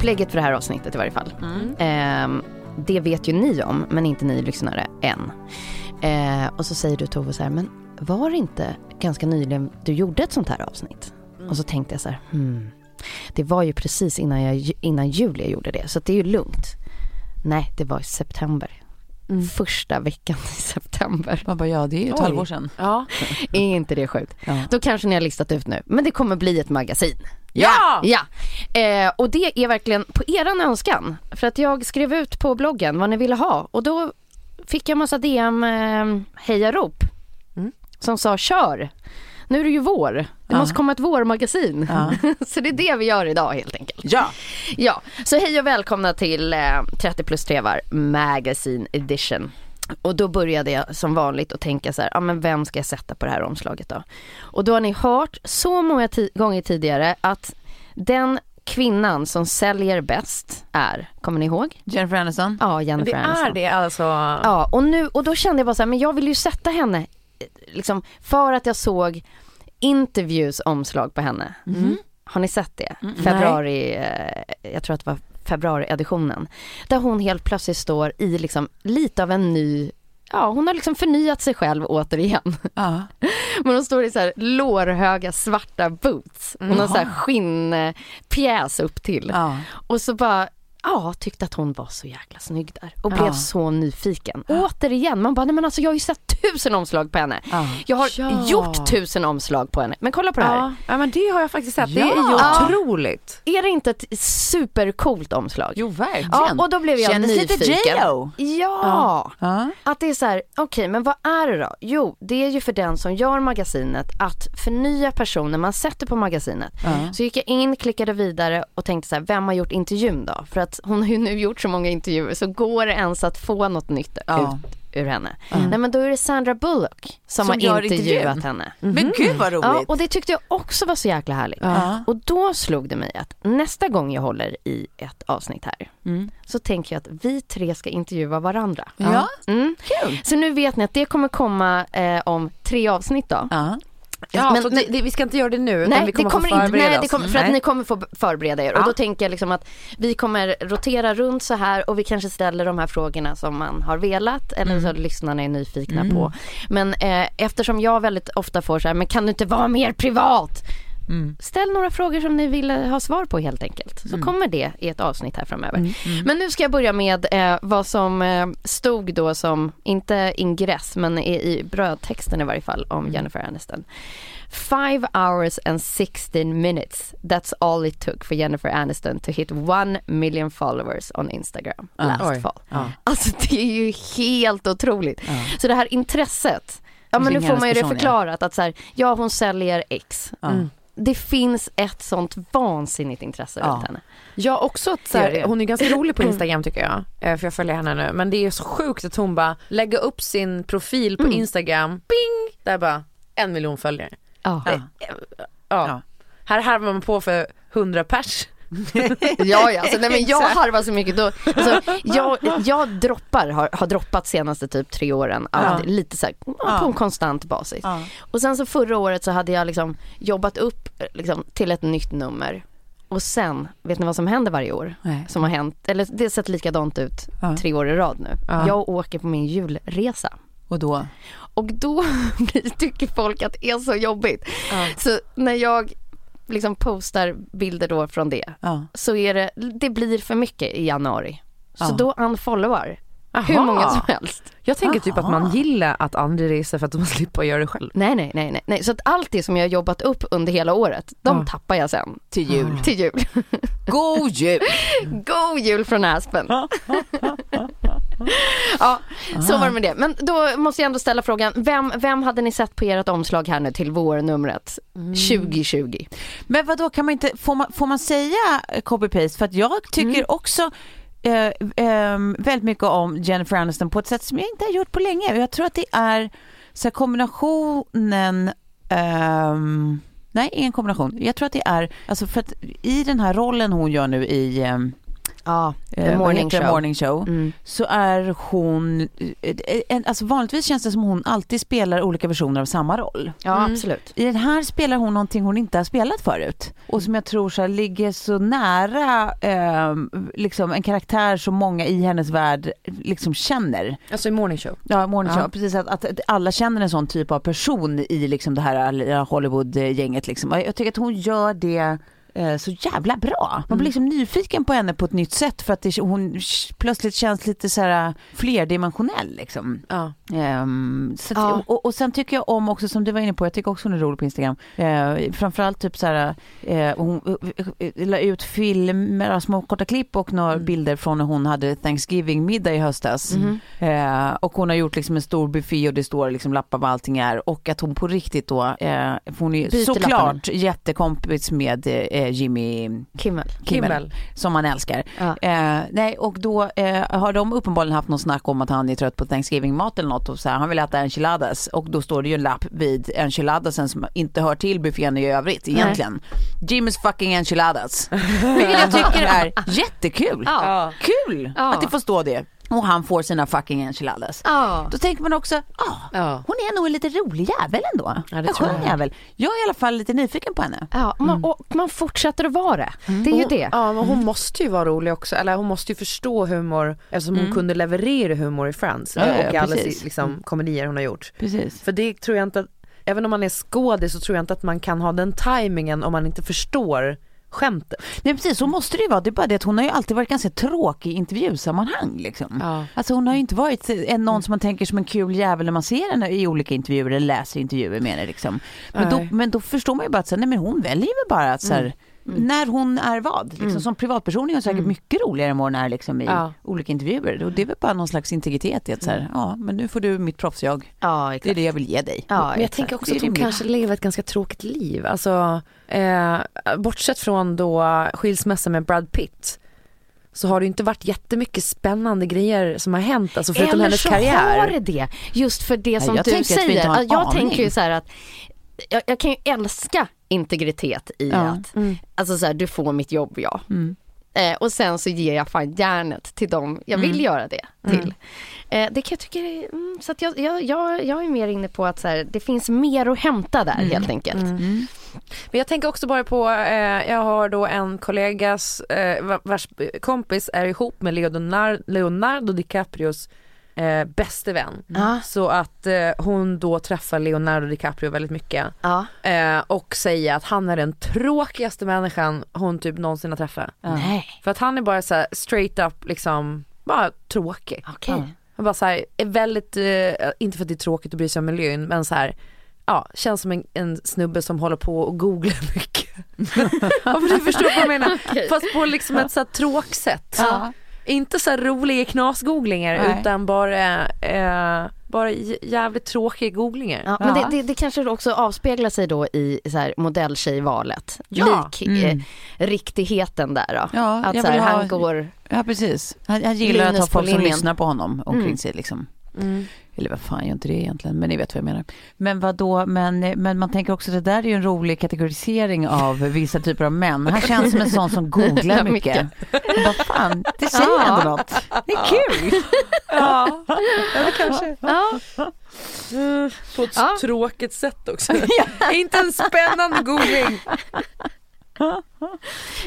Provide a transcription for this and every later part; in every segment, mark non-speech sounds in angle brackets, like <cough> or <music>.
Upplägget för det här avsnittet i varje fall. Eh, det vet ju ni om, men inte ni lyssnare än. Eh, och så säger du Tove så här, men var det inte ganska nyligen du gjorde ett sånt här avsnitt? Och så tänkte jag så här, hmm, det var ju precis innan, jag, innan jul jag gjorde det, så det är ju lugnt. Nej, det var i september. Första veckan i september. Man bara, ja det är ju ett Oj. halvår sedan. Ja. Är inte det sjukt? Ja. Då kanske ni har listat ut nu, men det kommer bli ett magasin. Ja! Ja, eh, och det är verkligen på eran önskan. För att jag skrev ut på bloggen vad ni ville ha och då fick jag massa DM eh, hejarop Mm. som sa kör. Nu är det ju vår. Det Ja. måste komma ett vårmagasin. Ja. <laughs> så det är det vi gör idag helt enkelt. Ja, Ja, så hej och välkomna till eh, 30 plus trevar Magazine Edition. Och då började jag som vanligt att tänka så här, ja men vem ska jag sätta på det här omslaget då? Och då har ni hört så många gånger tidigare att den kvinnan som säljer bäst är, kommer ni ihåg? Jennifer Aniston. Ja, Jennifer Det Aniston. är det alltså. Ja, och, nu, och då kände jag bara så här, men jag vill ju sätta henne, eh, liksom, för att jag såg interviews omslag på henne. Har ni sett det? Februari, eh, jag tror att det var februari-editionen. Där hon helt plötsligt står i liksom lite av en ny, ja hon har liksom förnyat sig själv återigen. Ja. <laughs> Men hon står i så här lårhöga svarta boots. Hon har så här skinnpjäs upp till. Ja. Och så bara, ja, tyckte att hon var så jäkla snygg där. Och Ja. blev så nyfiken. Återigen, man bara, nej men alltså jag har ju sett tusen omslag på henne. Ja. Jag har Ja. gjort tusen omslag på henne. Men kolla på det här. Ja. ja, men det har jag faktiskt sett. Det är ju Ja. otroligt. Är det inte ett supercoolt omslag? Jo verkligen. Ja, och då blev jag lite nyfiken. J.Lo. Ja. Ja. Att det är så här, okej men vad är det då? Jo, det är ju för den som gör magasinet att förnya personen man sätter på magasinet. Ja. Så gick jag in, klickade vidare och tänkte så här, vem har gjort intervjun då? För att hon har ju nu gjort så många intervjuer så går det ens att få något nytt Ja. ut ur henne. Nej men då är det Sandra Bullock som, Som har intervjuat henne. Men gud vad roligt. Ja, och det tyckte jag också var så jäkla härligt. Ja. Och då slog det mig att nästa gång jag håller i ett avsnitt här Mm. så tänker jag att vi tre ska intervjua varandra. Ja. Mm. Kul. Så nu vet ni att det kommer komma eh, om tre avsnitt då. Ja. Men- så det, vi ska inte göra det nu Nej, vi kommer, det kommer få inte, förbereda nej, det kommer, för att Nej. ni kommer få förbereda er. Ja. Och då tänker jag liksom att vi kommer rotera runt så här och vi kanske ställer de här frågorna som man har velat eller Mm. så lyssnarna är nyfikna på. Men eh, eftersom jag väldigt ofta får så här, men kan du inte vara mer privat? Mm. Ställ några frågor som ni vill ha svar på helt enkelt. Så kommer det i ett avsnitt här framöver. Men nu ska jag börja med eh, vad som eh, stod då som, inte ingress, men i, i brödtexten i varje fall om Jennifer Aniston. Five hours and 16 minutes. That's all it took for Jennifer Aniston to hit one million followers on Instagram last Oj. fall. Ja. Alltså det är ju helt otroligt. Så det här intresset, ja men nu får man ju det förklarat att så här, ja hon säljer X. Mm. Det finns ett sånt vansinnigt intresse Ja. runt henne. Ja också att så här, hon är ganska rolig på Instagram tycker jag. eh, För jag följer henne nu. Men det är så sjukt att hon bara lägger upp sin profil på Mm. Instagram. Bing! Där bara en miljon följare. Ja. Ja. Ja. Ja. Här harvar man på för 100 pers. <laughs> Ja, ja. Alltså, nej, men jag harvar så mycket. Då, alltså, jag, <laughs> jag droppar, har, har droppat senaste typ tre åren. Alltid, Lite så här, Ja. på en konstant basis. Ja. Och sen så förra året så hade jag liksom jobbat upp liksom, till ett nytt nummer. Och sen, vet ni vad som händer varje år? Nej. Som har hänt, eller det har sett likadant ut Ja. tre år i rad nu. Ja. Jag åker på min julresa. Och då? Och då <laughs> tycker folk att det är så jobbigt. Så när jag liksom postar bilder då från det Ja. så är det, det blir för mycket i januari. Så Ja. då unfollowar hur Aha. många som helst. Jag tänker typ att man Aha. gillar att andra reser för att man <laughs> slipper göra det själv. Nej, nej, nej, nej, nej. Så att allt det som jag har jobbat upp under hela året, de Ja. tappar jag sen Till jul. till jul. <laughs> God jul! God jul från Aspen. <laughs> ja, så var det med det. Men då måste jag ändå ställa frågan, vem, vem hade ni sett på ert omslag här nu till vårnumret 2020? Men vad då kan man inte, får man, får man säga copy-paste? För att jag tycker också eh, ehm, väldigt mycket om Jennifer Aniston på ett sätt som jag inte har gjort på länge. Jag tror att det är så här, kombinationen ehm, Nej, ingen kombination. Jag tror att det är, alltså för att i den här rollen hon gör nu i ehm, Ja, eh, The vad Morning? Show. morning show Mm. så är hon, eh, en, alltså vanligtvis känns det som hon alltid spelar olika versioner av samma roll. Ja, absolut. I den här spelar hon någonting hon inte har spelat förut och som jag tror så här, ligger så nära eh, liksom en karaktär som många i hennes värld liksom känner. Alltså i morning show. Ja, morning show, Ja. precis att, att alla känner en sån typ av person i liksom det här Hollywood-gänget liksom. Och Jag tycker att hon gör det eh, så jävla bra. Man blir liksom nyfiken på henne på ett nytt sätt för att det, hon plötsligt känns lite så här flerdimensionell liksom. Ja. Så att, Ja. och, och sen tycker jag om också som du var inne på, jag tycker också hon är rolig på Instagram. Eh, framförallt typ så här, eh, hon eh, eh, la ut filmer, små korta klipp och några bilder från när hon hade Thanksgiving-middag i höstas. Eh, och hon har gjort liksom en stor buffé och det står liksom lappar vad allting är och att hon på riktigt då, eh, hon är Byter såklart lapparna. jättekompis med eh, Jimmy Kimmel. Kimmel, Kimmel. som man älskar. Ja. Eh, nej, och då eh, har de uppenbarligen haft någon snack om att han är trött på Thanksgiving-mat eller något och så här, han vill äta enchiladas och då står det ju en lapp vid enchiladasen som inte hör till buffén i övrigt egentligen. Jimmys fucking enchiladas. Vilket jag tycker är <laughs> jättekul. Ja. Kul Ja. att det får stå det. Och han får sina fucking enchiladas. Ja. Då tänker man också, ah, Ja. hon är nog en lite rolig jävel ändå. Ja, det en tror skön jag. jävel. Jag är i alla fall lite nyfiken på henne. Ja, man, och man fortsätter att vara det. Det är ju det. Ja men hon måste ju vara rolig också, eller hon måste ju förstå humor eftersom hon kunde leverera humor i Friends Ja, och i alla liksom, komedier hon har gjort. Precis. För det tror jag inte att, även om man är skådis så tror jag inte att man kan ha den tajmingen om man inte förstår skämtet. Nej precis, så måste det ju vara. Det är bara det att hon har ju alltid varit ganska tråkig i intervjusammanhang. Liksom. Ja. Alltså hon har ju inte varit en, någon som man tänker som en kul jävel när man ser henne i olika intervjuer eller läser intervjuer med henne. Liksom. Men, då, men då förstår man ju bara att så, nej, men hon väljer ju bara att så här, När hon är vad? Liksom, Som privatperson är hon säkert mycket roligare än vad hon är liksom, i Ja. olika intervjuer. Och det är väl bara någon slags integritet i att så här, ja men nu får du mitt proffsjag. Ja, Det är det jag vill ge dig. Ja, Men jag tänker också att hon kanske lever ett ganska tråkigt liv. Alltså, eh, bortsett från då skilsmässa med Brad Pitt så har det inte varit jättemycket spännande grejer som har hänt, alltså förutom Eller hennes så karriär. har det det. Just för det som jag du säger. jag aning. tänker ju så här att jag, jag kan ju älska integritet i Ja. att, alltså så här, du får mitt jobb ja. Mm. Eh, och sen så ger jag fan järnet till dem jag vill göra det till. Eh, det kan jag tycka är, mm, så att jag, jag, jag, jag är mer inne på att så här, det finns mer att hämta där helt enkelt. Men jag tänker också bara på, eh, jag har då en kollegas, eh, va- vars kompis är ihop med Leonardo, Leonardo DiCaprios eh, bäste vän. Ja. Så att eh, hon då träffar Leonardo DiCaprio väldigt mycket. Eh, och säger att han är den tråkigaste människan hon typ någonsin har träffat. Nej, För att han är bara så här straight up liksom, bara tråkig. okej. Han bara så här, är väldigt, eh, inte för att det är tråkigt att bry sig om miljön men så här, ja, känns som en, en snubbe som håller på och googlar mycket. <laughs> men du förstår vad jag menar. Fast på liksom ett så här tråksätt. Ja. Inte så här roliga knasgooglingar Nej. utan bara, eh, bara jävligt tråkiga googlingar. Ja, men det, det, det kanske också avspeglar sig då i så här modelltjejvalet. Ja. Lik, Mm. eh, riktigheten där då. Ja, att jag så här, ha- han går, Ja precis. Han, han gillar att ha folk som lyssnar på honom omkring Mm. sig liksom. Mm. Eller vad fan gör inte det egentligen, men ni vet vad jag menar. Men vad då? men, men man tänker också det där är ju en rolig kategorisering av vissa typer av män. Han känns som en sån som googlar Ja, mycket. Vad fan, det säger Ja. ändå något. Det är kul. Ja, eller kanske. ja, på ett Ja. tråkigt sätt också. <laughs> inte en spännande googling.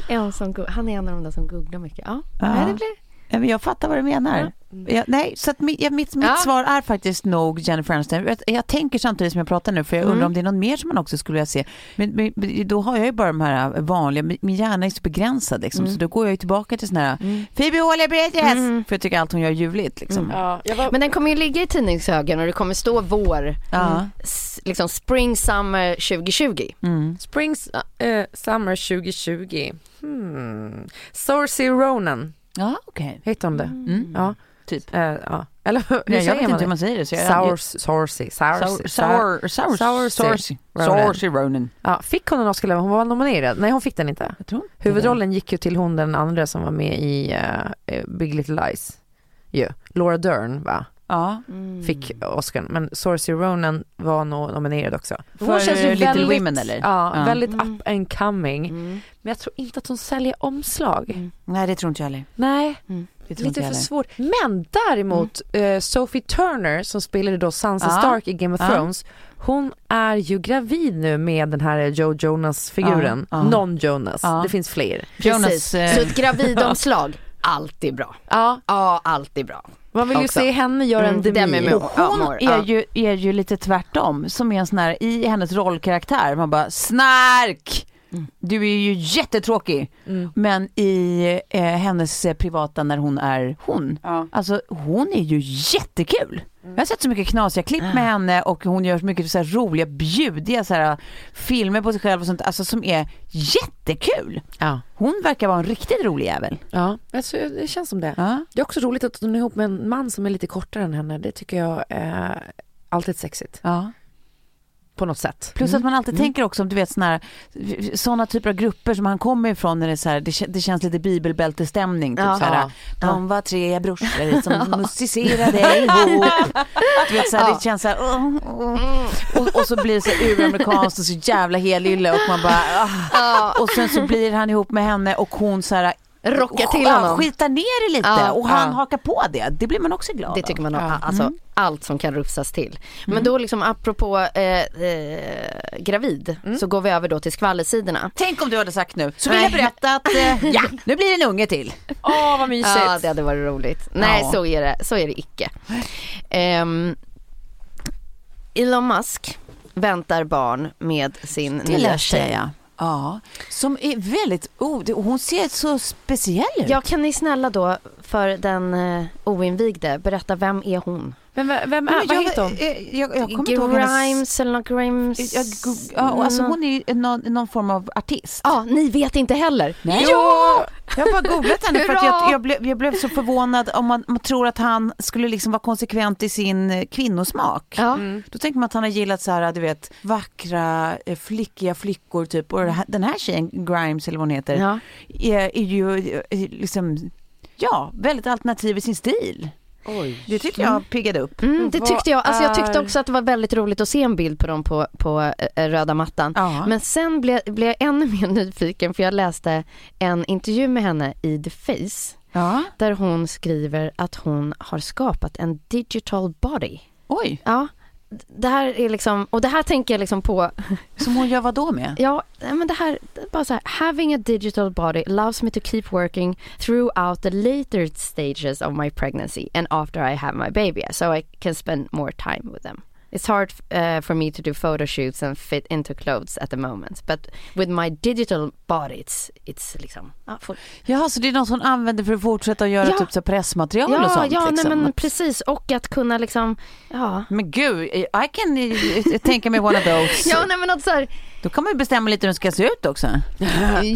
en som, han är en av de där som googlar mycket. Ja, Ja. Nej, det blir, Ja, Jag fattar vad du menar. Jag, nej, så att mitt, ja, mitt, mitt Ja. svar är faktiskt nog Jennifer Aniston. Jag, jag tänker samtidigt som jag pratar nu, för jag undrar Mm. om det är någon mer som man också skulle vilja se. Men, men då har jag ju bara de här vanliga, min hjärna är så begränsad liksom, så då går jag ju tillbaka till såna här Phoebe Waller-Bridges, Mm. för jag tycker allt hon gör är ljuvligt liksom. Ja, jag var, men den kommer ju ligga i tidningshögen och det kommer stå vår, Ja. s- liksom spring summer 2020. Mm. Springs eh, Summer 2020. Hmm. Saoirse Ronan, Ja, okej. heter hon det? Mm. Ja, Typ. eh, ja. Eller hur Nej, jag vet inte hur det? man säger det. Så jag, Saoirse, Saoirse, Sour, sour, sour, Saoirse. Saoirse. Ronan. Ja, fick hon en Oscar? Hon var nominerad. Nej, hon fick den inte. Jag tror inte Huvudrollen gick ju till hon den andra som var med i eh, Big Little Lies. Ju. Laura Dern va? Ja. Fick Oscar. Men Saoirse Ronan var nog nominerad också. För Little Women, eller? Ja, Ja. väldigt Mm. up and coming. Mm. Men jag tror inte att hon säljer omslag. Mm. Nej, det tror inte jag heller. Nej, Det tror lite för svårt. Men däremot eh, Sophie Turner som spelade då Sansa Ja. Stark i Game of. Thrones. Hon är ju gravid nu med den här Joe Jonas-figuren. Non-Jonas. Det finns fler. Jonas, Precis. eh, Så ett gravidomslag, <laughs> alltid bra. Ja, Ja, alltid bra. Man vill ju Också. se henne göra en Mm, demi. Och hon är, ju, är ju lite tvärtom, som är en sån här, i hennes rollkaraktär, man bara snark! Du är ju jättetråkig. Mm. Men i eh, hennes privata när hon är hon, Ja. alltså hon är ju jättekul. Jag har sett så mycket knasiga klipp med henne och hon gör så mycket så roliga, bjudiga så här, filmer på sig själv och sånt, alltså som är jättekul. Ja. Hon verkar vara en riktigt rolig jävel. Ja, alltså, det känns som det. Ja. Det är också roligt att hon är ihop med en man som är lite kortare än henne. Det tycker jag är alltid sexigt. Ja. På något sätt. Plus att man alltid tänker också om du vet såna typer av grupper som han kommer ifrån när det är så här, det, det känns lite bibelbältestämning. Typ Ja. så här, Ja. De var tre brorsor som <laughs> musicerade ihop. Du vet så här, Ja. det känns så här, oh, oh. Och, och så blir det så uramerikanskt och så jävla helylle och man bara ah. Och sen så blir han ihop med henne och hon så här Rocka till honom. skitar ner det lite Ja. och han Ja. hakar på det. Det blir man också glad Det av. tycker man om. Ja. Alltså allt som kan rufsas till. Men då liksom apropå eh, eh, gravid så går vi över då till skvallersidorna. Tänk om du hade sagt nu, så vill jag berätta att eh, <laughs> ja, nu blir det en unge till. Åh, vad mysigt. Ja det hade varit roligt. Nej så är det, så är det icke. Ehm, Elon Musk väntar barn med sin Det nya tjej. Ja, som är väldigt, oh, hon ser så speciell ut. Ja kan ni snälla då för den eh, oinvigde berätta vem är hon? Men vem, vem är, vad jag, heter hon? Jag, jag, kommer hennes... Grimes eller något Grimes? Jag, ja, alltså hon är ju någon, någon form av artist. Ja, ni vet inte heller. Nej. Ja! Jag har bara googlat henne för att jag, jag, blev, jag blev så förvånad om man, man tror att han skulle liksom vara konsekvent i sin eh, kvinnosmak. Ja. Då tänker man att han har gillat så här, du vet, vackra, eh, flickiga flickor typ. Och den här tjejen, Grimes eller vad hon heter, Ja. är, är ju eh, liksom, ja, väldigt alternativ i sin stil. Oj. Det tycker jag piggade upp. Mm, det tyckte jag. Alltså jag tyckte också att det var väldigt roligt att se en bild på dem på, på eh, röda mattan. Ja. Men sen blev, blev jag ännu mer <laughs> nyfiken för jag läste en intervju med henne i The Face ja. där hon skriver att hon har skapat en digital body. Oj. Ja, det här är liksom, och det här tänker jag liksom på, Som hon gör vad då med? <laughs> ja, men det här, bara så här, having a digital body allows me to keep working throughout the later stages of my pregnancy and after I have my baby, so I can spend more time with them. It's hard uh, for me to do photo shoots and fit into clothes at the moment, but with my digital body it's, it's liksom, ja, får, Jaha, så det är någon som använder för att fortsätta göra Ja. typ så pressmaterial och ja, sånt? ja liksom. nej men Att- precis, och att kunna liksom, ja. Men gud, I can tänka mig one of those. <laughs> Ja, nej men att så här, Då kan man ju bestämma lite hur den ska se ut också. <laughs>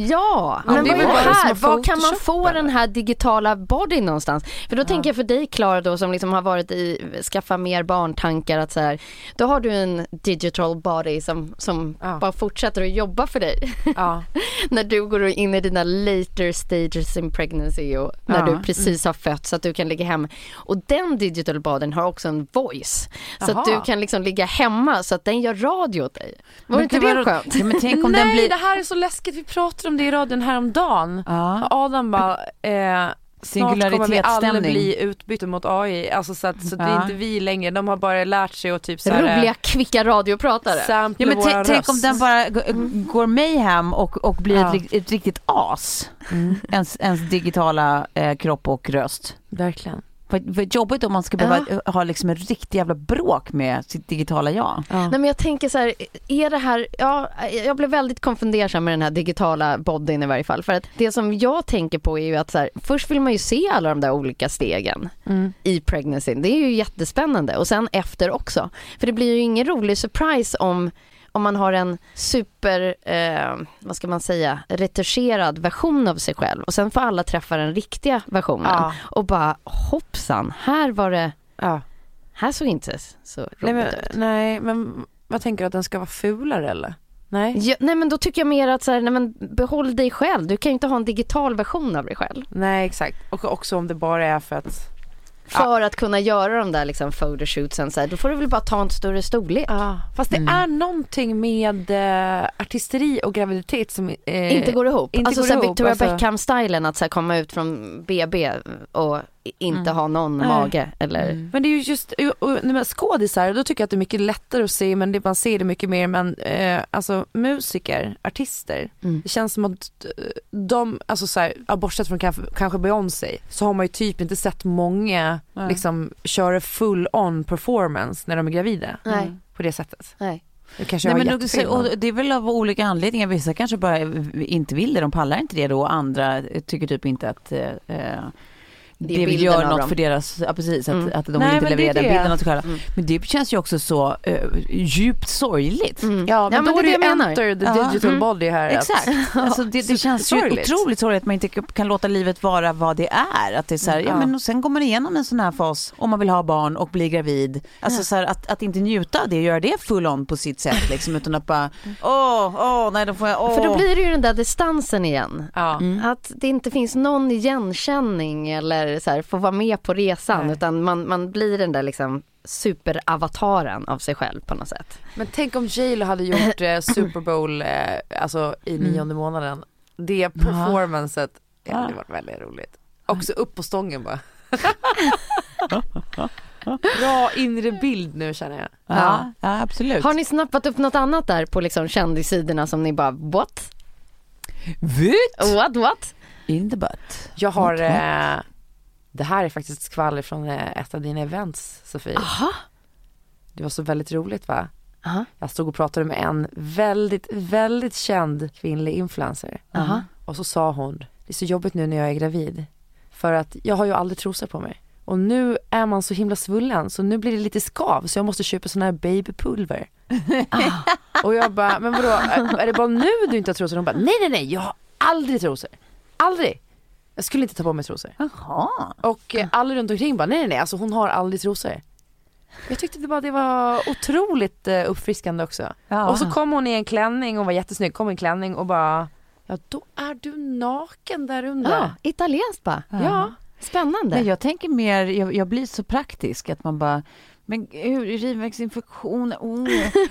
Ja, men det vad, är bara här? var kan man få den här digitala bodyn någonstans? För då tänker jag för dig Klara då som liksom har varit i skaffa mer barntankar att så här, då har du en digital body som, som Ja. bara fortsätter att jobba för dig. Ja. <laughs> när du går in i dina later stages in pregnancy och när Ja. du precis har fött så att du kan ligga hemma. Och den digital bodyn har också en voice. Så Jaha. att du kan liksom ligga hemma så att den gör radio åt dig. Var inte gud, det vad- skönt? Ja, men tänk om Nej den blir... det här är så läskigt, vi pratade om det i radion häromdagen. Ja. Adam bara, eh, snart kommer vi alla Singularitetsstämning. bli utbytta mot AI, alltså så att, så att det är Ja. inte vi längre, de har bara lärt sig att typ så här, Roliga kvicka radiopratare. Ja, men tänk, om den bara g- går mig hem och, och blir Ja. ett, ett riktigt as. Ens, ens digitala eh, kropp och röst. Verkligen. Vad, vad jobbigt om man ska behöva eh, ha liksom en riktig jävla bråk med sitt digitala jag. Nej men jag tänker så här, är det här, ja jag blev väldigt konfundersam med den här digitala bodyn i varje fall. För att det som jag tänker på är ju att så här, först vill man ju se alla de där olika stegen Mm. i pregnancy. Det är ju jättespännande och sen efter också. För det blir ju ingen rolig surprise om om man har en super, eh, vad ska man säga, retuscherad version av sig själv och sen får alla träffa den riktiga versionen Ja. och bara hoppsan, här var det, Ja. här såg inte så roligt Nej, men, ut. nej men vad tänker du att den ska vara fulare eller? Nej. Ja, nej men då tycker jag mer att så här, nej men behåll dig själv. Du kan ju inte ha en digital version av dig själv. Nej exakt. Och också om det bara är för att För att kunna göra de där liksom photoshootsen så här, då får du väl bara ta en större storlek. Ja, fast det är någonting med eh, artisteri och graviditet som eh, inte går ihop. inte alltså går så här, ihop, Victoria alltså. Beckham-stilen att så här, komma ut från BB och inte Mm. ha någon Nej. mage eller Men det är ju just, när man skådisar, då tycker jag att det är mycket lättare att se, men det, man ser det mycket mer, men eh, alltså musiker, artister, Mm. det känns som att eh, de, alltså så här, ja, bortsett från kanske, kanske Beyoncé, så har man ju typ inte sett många Nej. liksom köra full on performance när de är gravida. Nej. På det sättet. nej. Nej, men jättefel. och det är väl av olika anledningar. Vissa kanske bara inte vill det, de pallar inte det då. och Andra tycker typ inte att eh, eh, Det det, av något dem. för deras, ja precis, att, Mm. att de Nej, vill inte men det är leverera den bilden av sig själva. Mm. Men det känns ju också så eh, djupt sorgligt. Mm. Ja men, då det är det ju enter the Ja. digital Mm. body här. att- Exakt. <laughs> Alltså det, det känns ju otroligt sorgligt att man inte kan låta livet vara vad det är. Att det är så här, ja. Ja. men och sen går man igenom en sån här fas om man vill ha barn och bli gravid. Alltså så här, att, att inte njuta av det, göra det full on på sitt sätt <laughs> liksom, utan att bara, åh, åh, nej då får jag, åh. För då blir det ju den där distansen igen. Ja. Att det inte finns någon igenkänning eller så här, få vara med på resan Nej. utan man, man blir den där liksom superavataren av sig själv på något sätt. Men tänk om J Lo hade gjort eh, Super Bowl eh, alltså i nionde månaden. Det performancet, ja, det hade varit väldigt roligt. Också upp på stången bara. <laughs> Bra inre bild nu känner jag. Ja, ja absolut. Har ni snappat upp något annat där på liksom kändissidorna som ni bara what? Vut What what? in the butt. Jag har, eh, det här är faktiskt skvaller från eh, ett av dina events Sofie. Aha. Det var så väldigt roligt va? Aha. Jag stod och pratade med en väldigt, väldigt känd kvinnlig influencer. Aha. Och så sa hon, det är så jobbigt nu när jag är gravid. För att jag har ju aldrig trosor på mig. Och nu är man så himla svullen så nu blir det lite skav så jag måste köpa sån här babypulver. och jag bara, men vadå, är är det bara nu du inte har trosor? Hon bara, nej nej nej jag har aldrig trosor. Aldrig. Jag skulle inte ta på mig trosor. Jaha. Och eh, alla runt omkring bara, nej nej nej alltså hon har aldrig trosor. Jag tyckte det bara det var otroligt eh, uppfriskande också. Ja. Och så kom hon i en klänning, hon var jättesnygg, kom i en klänning och bara, ja då är du naken där under. Ja, italienskt bara. Ja. Spännande. Nej, jag tänker mer, jag, jag blir så praktisk att man bara, Men gud, urinvägsinfektion, oh.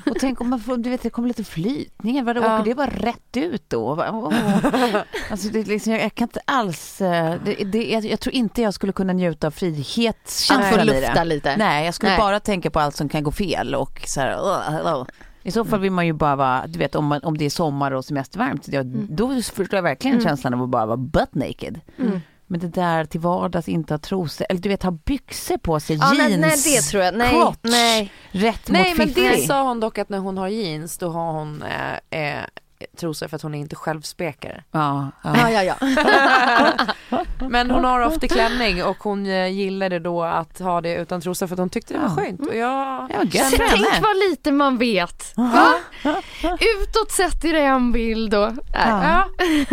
och tänk om man får, du vet, det kommer lite flytningar, vadå, Ja. åker det bara rätt ut då? Oh. <laughs> Alltså, det, liksom, jag, jag kan inte alls, eh, det, det, jag, jag tror inte jag skulle kunna njuta av frihetskänslan i lufta det. lite. Nej, jag skulle Nej. bara tänka på allt som kan gå fel och så här, uh, uh. I så fall vill man ju bara vara, du vet om, man, om det är sommar och semestervarmt, ja, då förstår jag verkligen känslan av att bara vara butt naked. Men det där till vardags inte ha trosor, eller du vet ha byxor på sig, Ja, jeans, nej, nej, det tror jag. Nej, crotch, nej. rätt Nej mot men det sa hon dock att när hon har jeans då har hon eh, eh, trosor för att hon är inte självspekare. Ja, ja. Ja, ja, ja. <laughs> Men hon har ofta klänning och hon eh, gillade då att ha det utan trosor för att hon tyckte det var skönt. Och jag Ja, för Tänk vad lite man vet. Va? Utåt sett är det en bild och... Ja.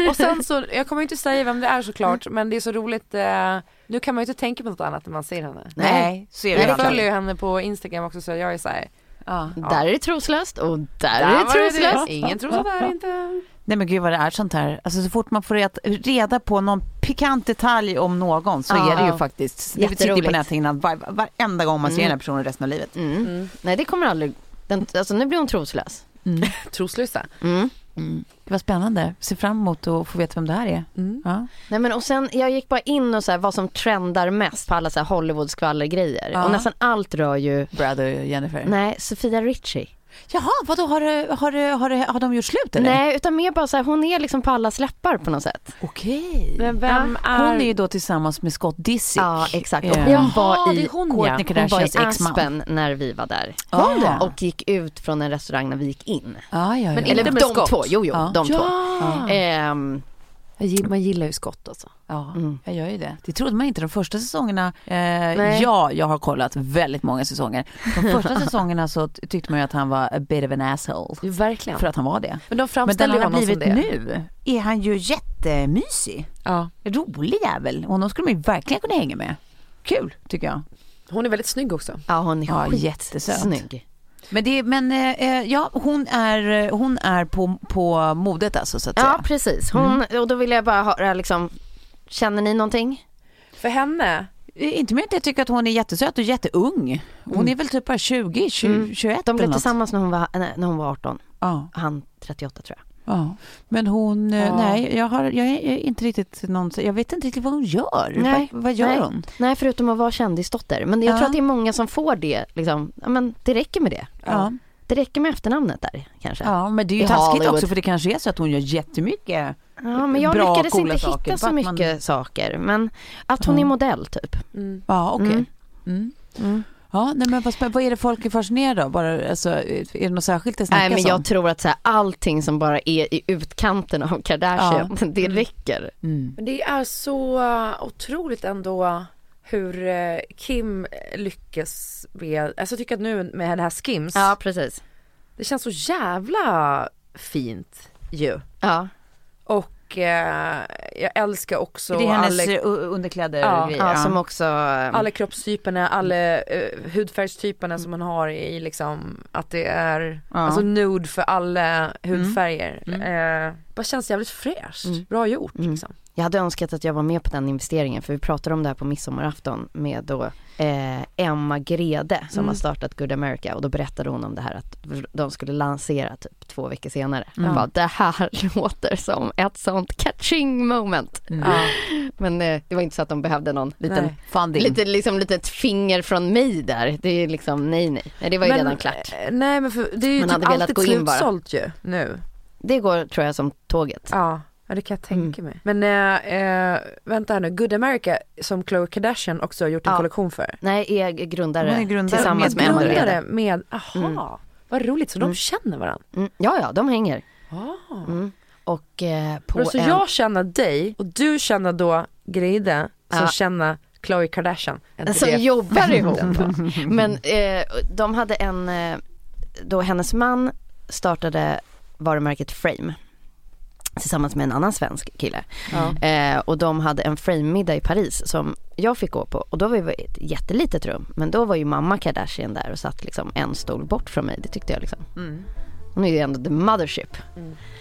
Och sen så, jag kommer inte säga vem det är såklart, men det är så roligt, eh, nu kan man ju inte tänka på något annat när man ser henne. Nej, så är det Jag följer ju henne på Instagram också så jag är såhär, Ja. Där är det troslöst och där, där är det troslöst. det, ingen trosa där inte. Nej men gud vad det är sånt här. Alltså så fort man får reda, reda på någon pikant detalj om någon så Ja. är det ju faktiskt, det sitter ju på näthinnan var, varenda gång man ser den här personen resten av livet. Mm. Nej, det kommer aldrig... Den, alltså nu blir hon troslös. Troslösa. Mm. <laughs> Det var spännande, ser fram emot att få veta vem det här är. Mm. Ja. Nej men och sen, jag gick bara in och så här, vad som trendar mest på alla så här Hollywood skvallergrejer. Ja. Och nästan allt rör ju, Brad och Jennifer. nej, Sofia Richie. Jaha, vadå har, det- har, det- har, det- har de gjort slut eller? Nej, utan mer bara så här, hon är liksom på alla släppar på något sätt. Okej. Men vem är... Hon är ju då tillsammans med Scott Disick. Ja, exakt. Och Eh, hon Jaha, var i hon, ja. Hon var i. Aspen när vi var där. Var det? Och gick ut från en restaurang när vi gick in. Ja, ja, ja. Men Eller Inte med de Scott. två, jo jo, Ja. de två. Ja. Ehm, Man gillar ju skott alltså. Ja, Mm. jag gör ju det. Det trodde man inte de första säsongerna. Eh, Nej. ja, jag har kollat väldigt många säsonger. De <laughs> första säsongerna så tyckte man ju att han var a bit of an asshole. Jo, verkligen. För att han var det. Men de Men den framställer ju han har honom som blivit det. nu är han ju jättemysig. Ja. Rolig jävel. Honom skulle man ju verkligen kunna hänga med. Kul tycker jag. Hon är väldigt snygg också. ja hon är Ja, skitsnygg. jättesöt. Men, det, men eh, ja, hon är, hon är på, på modet alltså så att Ja, säga. precis. Hon, och då vill jag bara höra liksom, känner ni någonting? För henne, Eh, Inte mer att jag tycker att hon är jättesöt och jätteung. Hon är väl typ bara 20, 20 Mm. 21 De blev eller något. tillsammans när hon var, nej, när hon var 18. Ja. Han 38 tror jag. Ja, men hon, eh, Ja. nej, jag, har, jag är inte riktigt någon, jag vet inte riktigt vad hon gör. Nej, vad, vad gör nej. hon? Nej, förutom att vara kändisdotter. Men jag Ja. tror att det är många som får det, liksom, men det räcker med det. Ja. Det räcker med efternamnet där kanske. ja, men det är ju I taskigt Hollywood. också för det kanske är så att hon gör jättemycket. Ja, men jag Bra, lyckades inte saker, hitta så att man- mycket saker. Men att hon Ja. är modell typ. mm. Ja, okej. Mm. Mm. Mm. Ja, nej, men vad, vad är det folk är fascinerade av? Bara, alltså, är det något särskilt det snackas Nej men jag om? tror att så här, allting som bara är i utkanten av Kardashian, <laughs> det räcker. Mm. Men det är så uh, otroligt ändå hur uh, Kim lyckas med, alltså jag tycker att nu med det här Skims, Ja precis. det känns så jävla fint ju. Ja, Och eh, jag älskar också det är hennes alla, eh, underkläder Ja, och grejer. ja, som också... eh, alla kroppstyperna, alla uh, hudfärgstyperna som man har i liksom att det är Ja. alltså nude för alla hudfärger. Mm. Eh, bara känns jävligt fräscht, Mm. bra gjort Mm. liksom. Jag hade önskat att jag var med på den investeringen för vi pratade om det här på midsommarafton med då eh, Emma Grede som Mm. har startat Good America och då berättade hon om det här att de skulle lansera typ två veckor senare. Mm. Jag bara, det här <laughs> låter som ett sånt catching moment. Mm. Ja. Men eh, det var inte så att de behövde någon liten, Nej. Funding. lite, liksom litet finger från mig där. Det är liksom nej nej. nej det var ju redan klart. eh, Nej men för det är ju Man typ hade velat alltid gå in bara. slutsålt ju nu. Det går tror jag som tåget. Ja, ja det kan jag tänka Mm. mig. Men äh, äh, vänta här nu, Good America som Khloe Kardashian också har gjort en Ja. kollektion för. Nej, är grundare, är grundare tillsammans med, med Emma grundare. Med, aha, Mm. vad roligt så Mm. de känner varandra. Mm, ja, ja, de hänger. Ah. Mm. Och eh, på så en... jag känner dig och du känner då Gride som Ja. känner Khloe Kardashian. Som det jobbar ihop. <laughs> Men eh, de hade en, eh, då hennes man startade varumärket Frame tillsammans med en annan svensk kille. Ja. Eh, och de hade en Frame-middag i Paris som jag fick gå på och då var det ett jättelitet rum. Men då var ju mamma Kardashian där och satt liksom en stol bort från mig. Det tyckte jag liksom. Mm. Hon är ju ändå the mothership.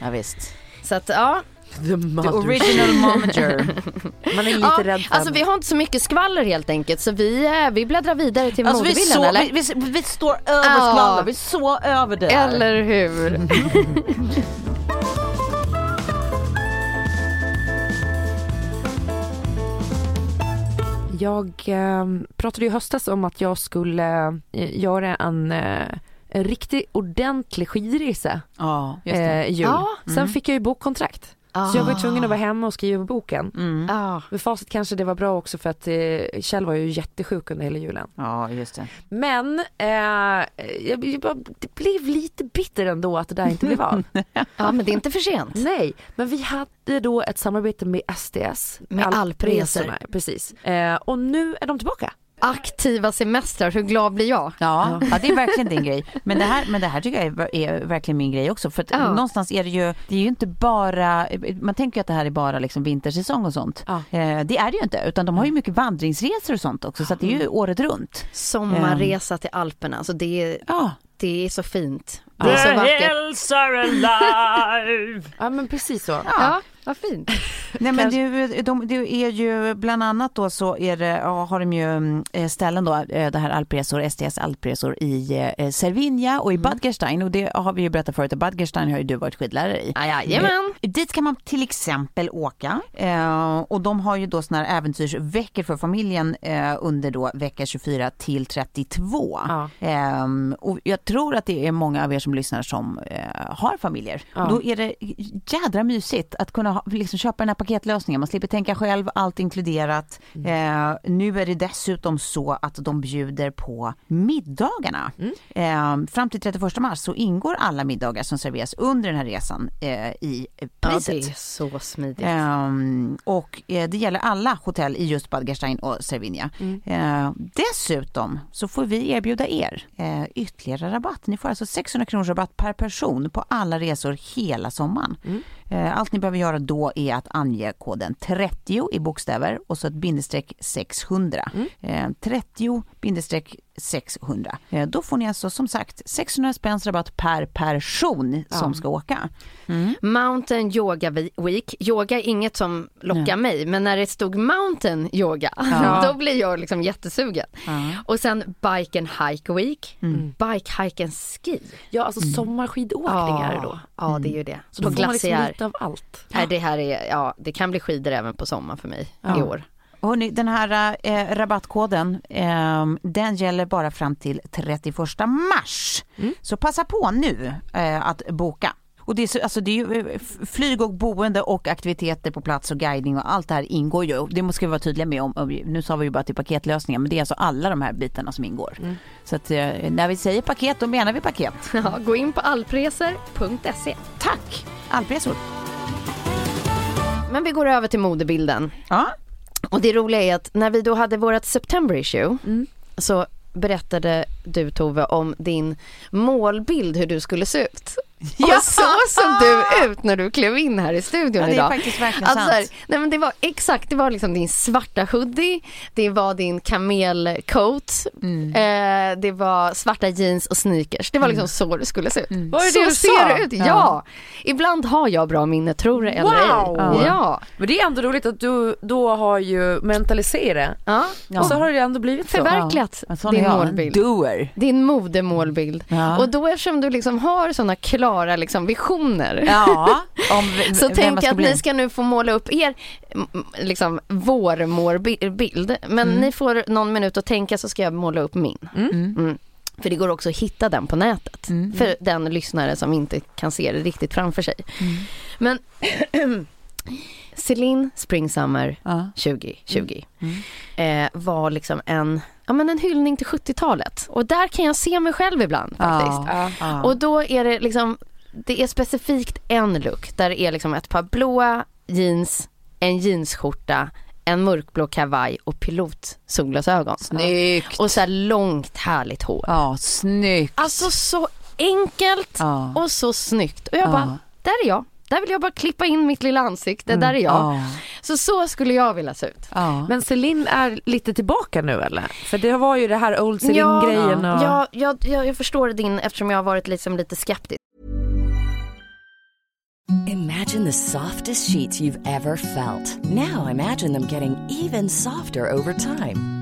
Ja, visst. Så att ja, The, The original momager. <laughs> Man är lite Ja, rädd för alltså vi har inte så mycket skvaller helt enkelt så vi, eh, vi bläddrar vidare till Alltså vi, modebilden så, eller? vi, vi, vi står över Ja. skvaller, vi är så över det. Eller hur? <laughs> Jag eh, pratade i höstas om att jag skulle eh, göra en, eh, en riktigt ordentlig skidresa Ja, just det. eh, jul. Ja. Sen fick jag ju bokkontrakt. Så jag var ju tvungen att vara hemma och skriva boken. Mm. Ja. Med facit kanske det var bra också för att eh, Kjell var ju jättesjuk under hela julen. Ja, just det. Men eh, jag, jag, bara- det blev lite bitter ändå att det där inte blev av. <laughs> ja men det är inte för sent. Nej, men vi hade då ett samarbete med SDS. Med Alpresorna. Precis. Eh, och nu är de tillbaka. Aktiva semestrar, hur glad blir jag? Ja, ja, det är verkligen din grej. Men det här, men det här tycker jag är, är verkligen min grej också. För att Ja. någonstans är det ju, det är ju inte bara, man tänker ju att det här är bara liksom vintersäsong och sånt. Ja. Eh, det är det ju inte, utan de har ju mycket vandringsresor och sånt också. Så att det är ju året runt. Sommarresa till Alperna, alltså det, är, Ja, det är så fint. Det är så vackert. hills are alive! <laughs> Ja men precis så. Ja, vad fint. <laughs> Nej men det, de, det är ju bland annat då så är det, ja, har de ju mm, eh, ställen då, eh, det här alpresor, STS alpresor i eh, Cervinia och i Mm. Bad Gerstein och det har vi ju berättat förut, att Bad Gerstein har ju du varit skidlärare i. Ja, Jajamän. Eh, Dit kan man till exempel åka eh, och de har ju då såna här äventyrsveckor för familjen eh, under då vecka 24 till 32. Ja. Eh, och jag tror att det är många av er som lyssnar som har familjer. Ja. Då är det jädra mysigt att kunna ha, liksom köpa den här paketlösningen. Man slipper tänka själv, allt inkluderat. Eh, nu är det dessutom så att de bjuder på middagarna. Eh, fram till 31 mars så ingår alla middagar som serveras under den här resan eh, i eh, Ja, priset. det är så smidigt. Ehm, och eh, det gäller alla hotell i just Bad Gastein och Cervinia. Eh, dessutom så får vi erbjuda er eh, ytterligare rabatt. Ni får alltså 600 kronors rabatt per person på alla resor hela sommaren. Eh, allt ni behöver göra då är att ange koden 30 i bokstäver och så ett bindestreck 600. Eh, 30 bindestreck 600. Eh, då får ni alltså som sagt 600 spänns rabatt per person som ska åka. Mountain Yoga Week. Yoga är inget som lockar mig, men när det stod Mountain Yoga, <laughs> då blir jag liksom jättesugen. Och sen Bike and Hike Week, Bike, Hike and Ski. Ja alltså sommarskidåkning är det då. Ja, det är ju det. Så På då får man liksom lite av allt. Nej, det här är, ja, det kan bli skidor även på sommar för mig i år. Hörrni, den här eh, rabattkoden, eh, den gäller bara fram till 31 mars. Så passa på nu eh, att boka. Och det är, så, alltså det är eh, flyg och boende och aktiviteter på plats och guidning och allt det här ingår ju. Det måste vi vara tydliga med om, nu sa vi ju bara till paketlösningar men det är alltså alla de här bitarna som ingår. Så att eh, när vi säger paket då menar vi paket. <laughs> Ja, gå in på alpresor.se. Tack! Alpresor. Men vi går över till modebilden. Ja. Och det roliga är att när vi då hade vårt September issue så berättade du Tove om din målbild hur du skulle se ut. Ja. Och så såg du ut när du klev in här i studion Ja, det är idag. faktiskt verkligen alltså, här, sant. nej men det var exakt, det var liksom din svarta hoodie, det var din kamelcoat, Mm. eh, det var svarta jeans och sneakers. Det var liksom så du skulle se ut. Mm. Var det så det du ser sa? du ut, ja. Ibland har jag bra minne, tror det eller Wow! ej. Ja. Men det är ändå roligt att du då har ju mentaliserat ja. och så har det ändå blivit så. Förverkligat Ja, din målbild. doer. Din modemålbild. Ja. Och då eftersom du liksom har sådana klara liksom visioner Ja, <laughs> om så ska att bli. ni ska nu få måla upp er mm, liksom vår målbild. Men Mm. ni får någon minut att tänka så ska jag måla upp min. Mm. För det går också att hitta den på nätet. Mm. För den lyssnare som inte kan se det riktigt framför sig. Mm. Men <clears throat> Celine Spring Summer Ja. 2020 Mm. eh, var liksom en, ja, men en hyllning till 70-talet. Och där kan jag se mig själv ibland faktiskt. Ja. Ja. Och då är det liksom, det är specifikt en look där det är liksom ett par blåa jeans, en jeansskjorta, en mörkblå kavaj och pilotsolglasögon. Snyggt! Och så här långt härligt hår. Ja, snyggt. Alltså så enkelt Ja. och så snyggt. Och jag Ja. bara, där är jag. Där vill jag bara klippa in mitt lilla ansikte, där är jag. Ja. Så så skulle jag vilja se ut. Ja. Men Celine är lite tillbaka nu eller? För det var ju det här Old Celine-grejen och... ja, jag, jag, jag förstår din eftersom jag har varit liksom lite skeptisk. Imagine the softest sheets you've ever felt. Now imagine them getting even softer over time.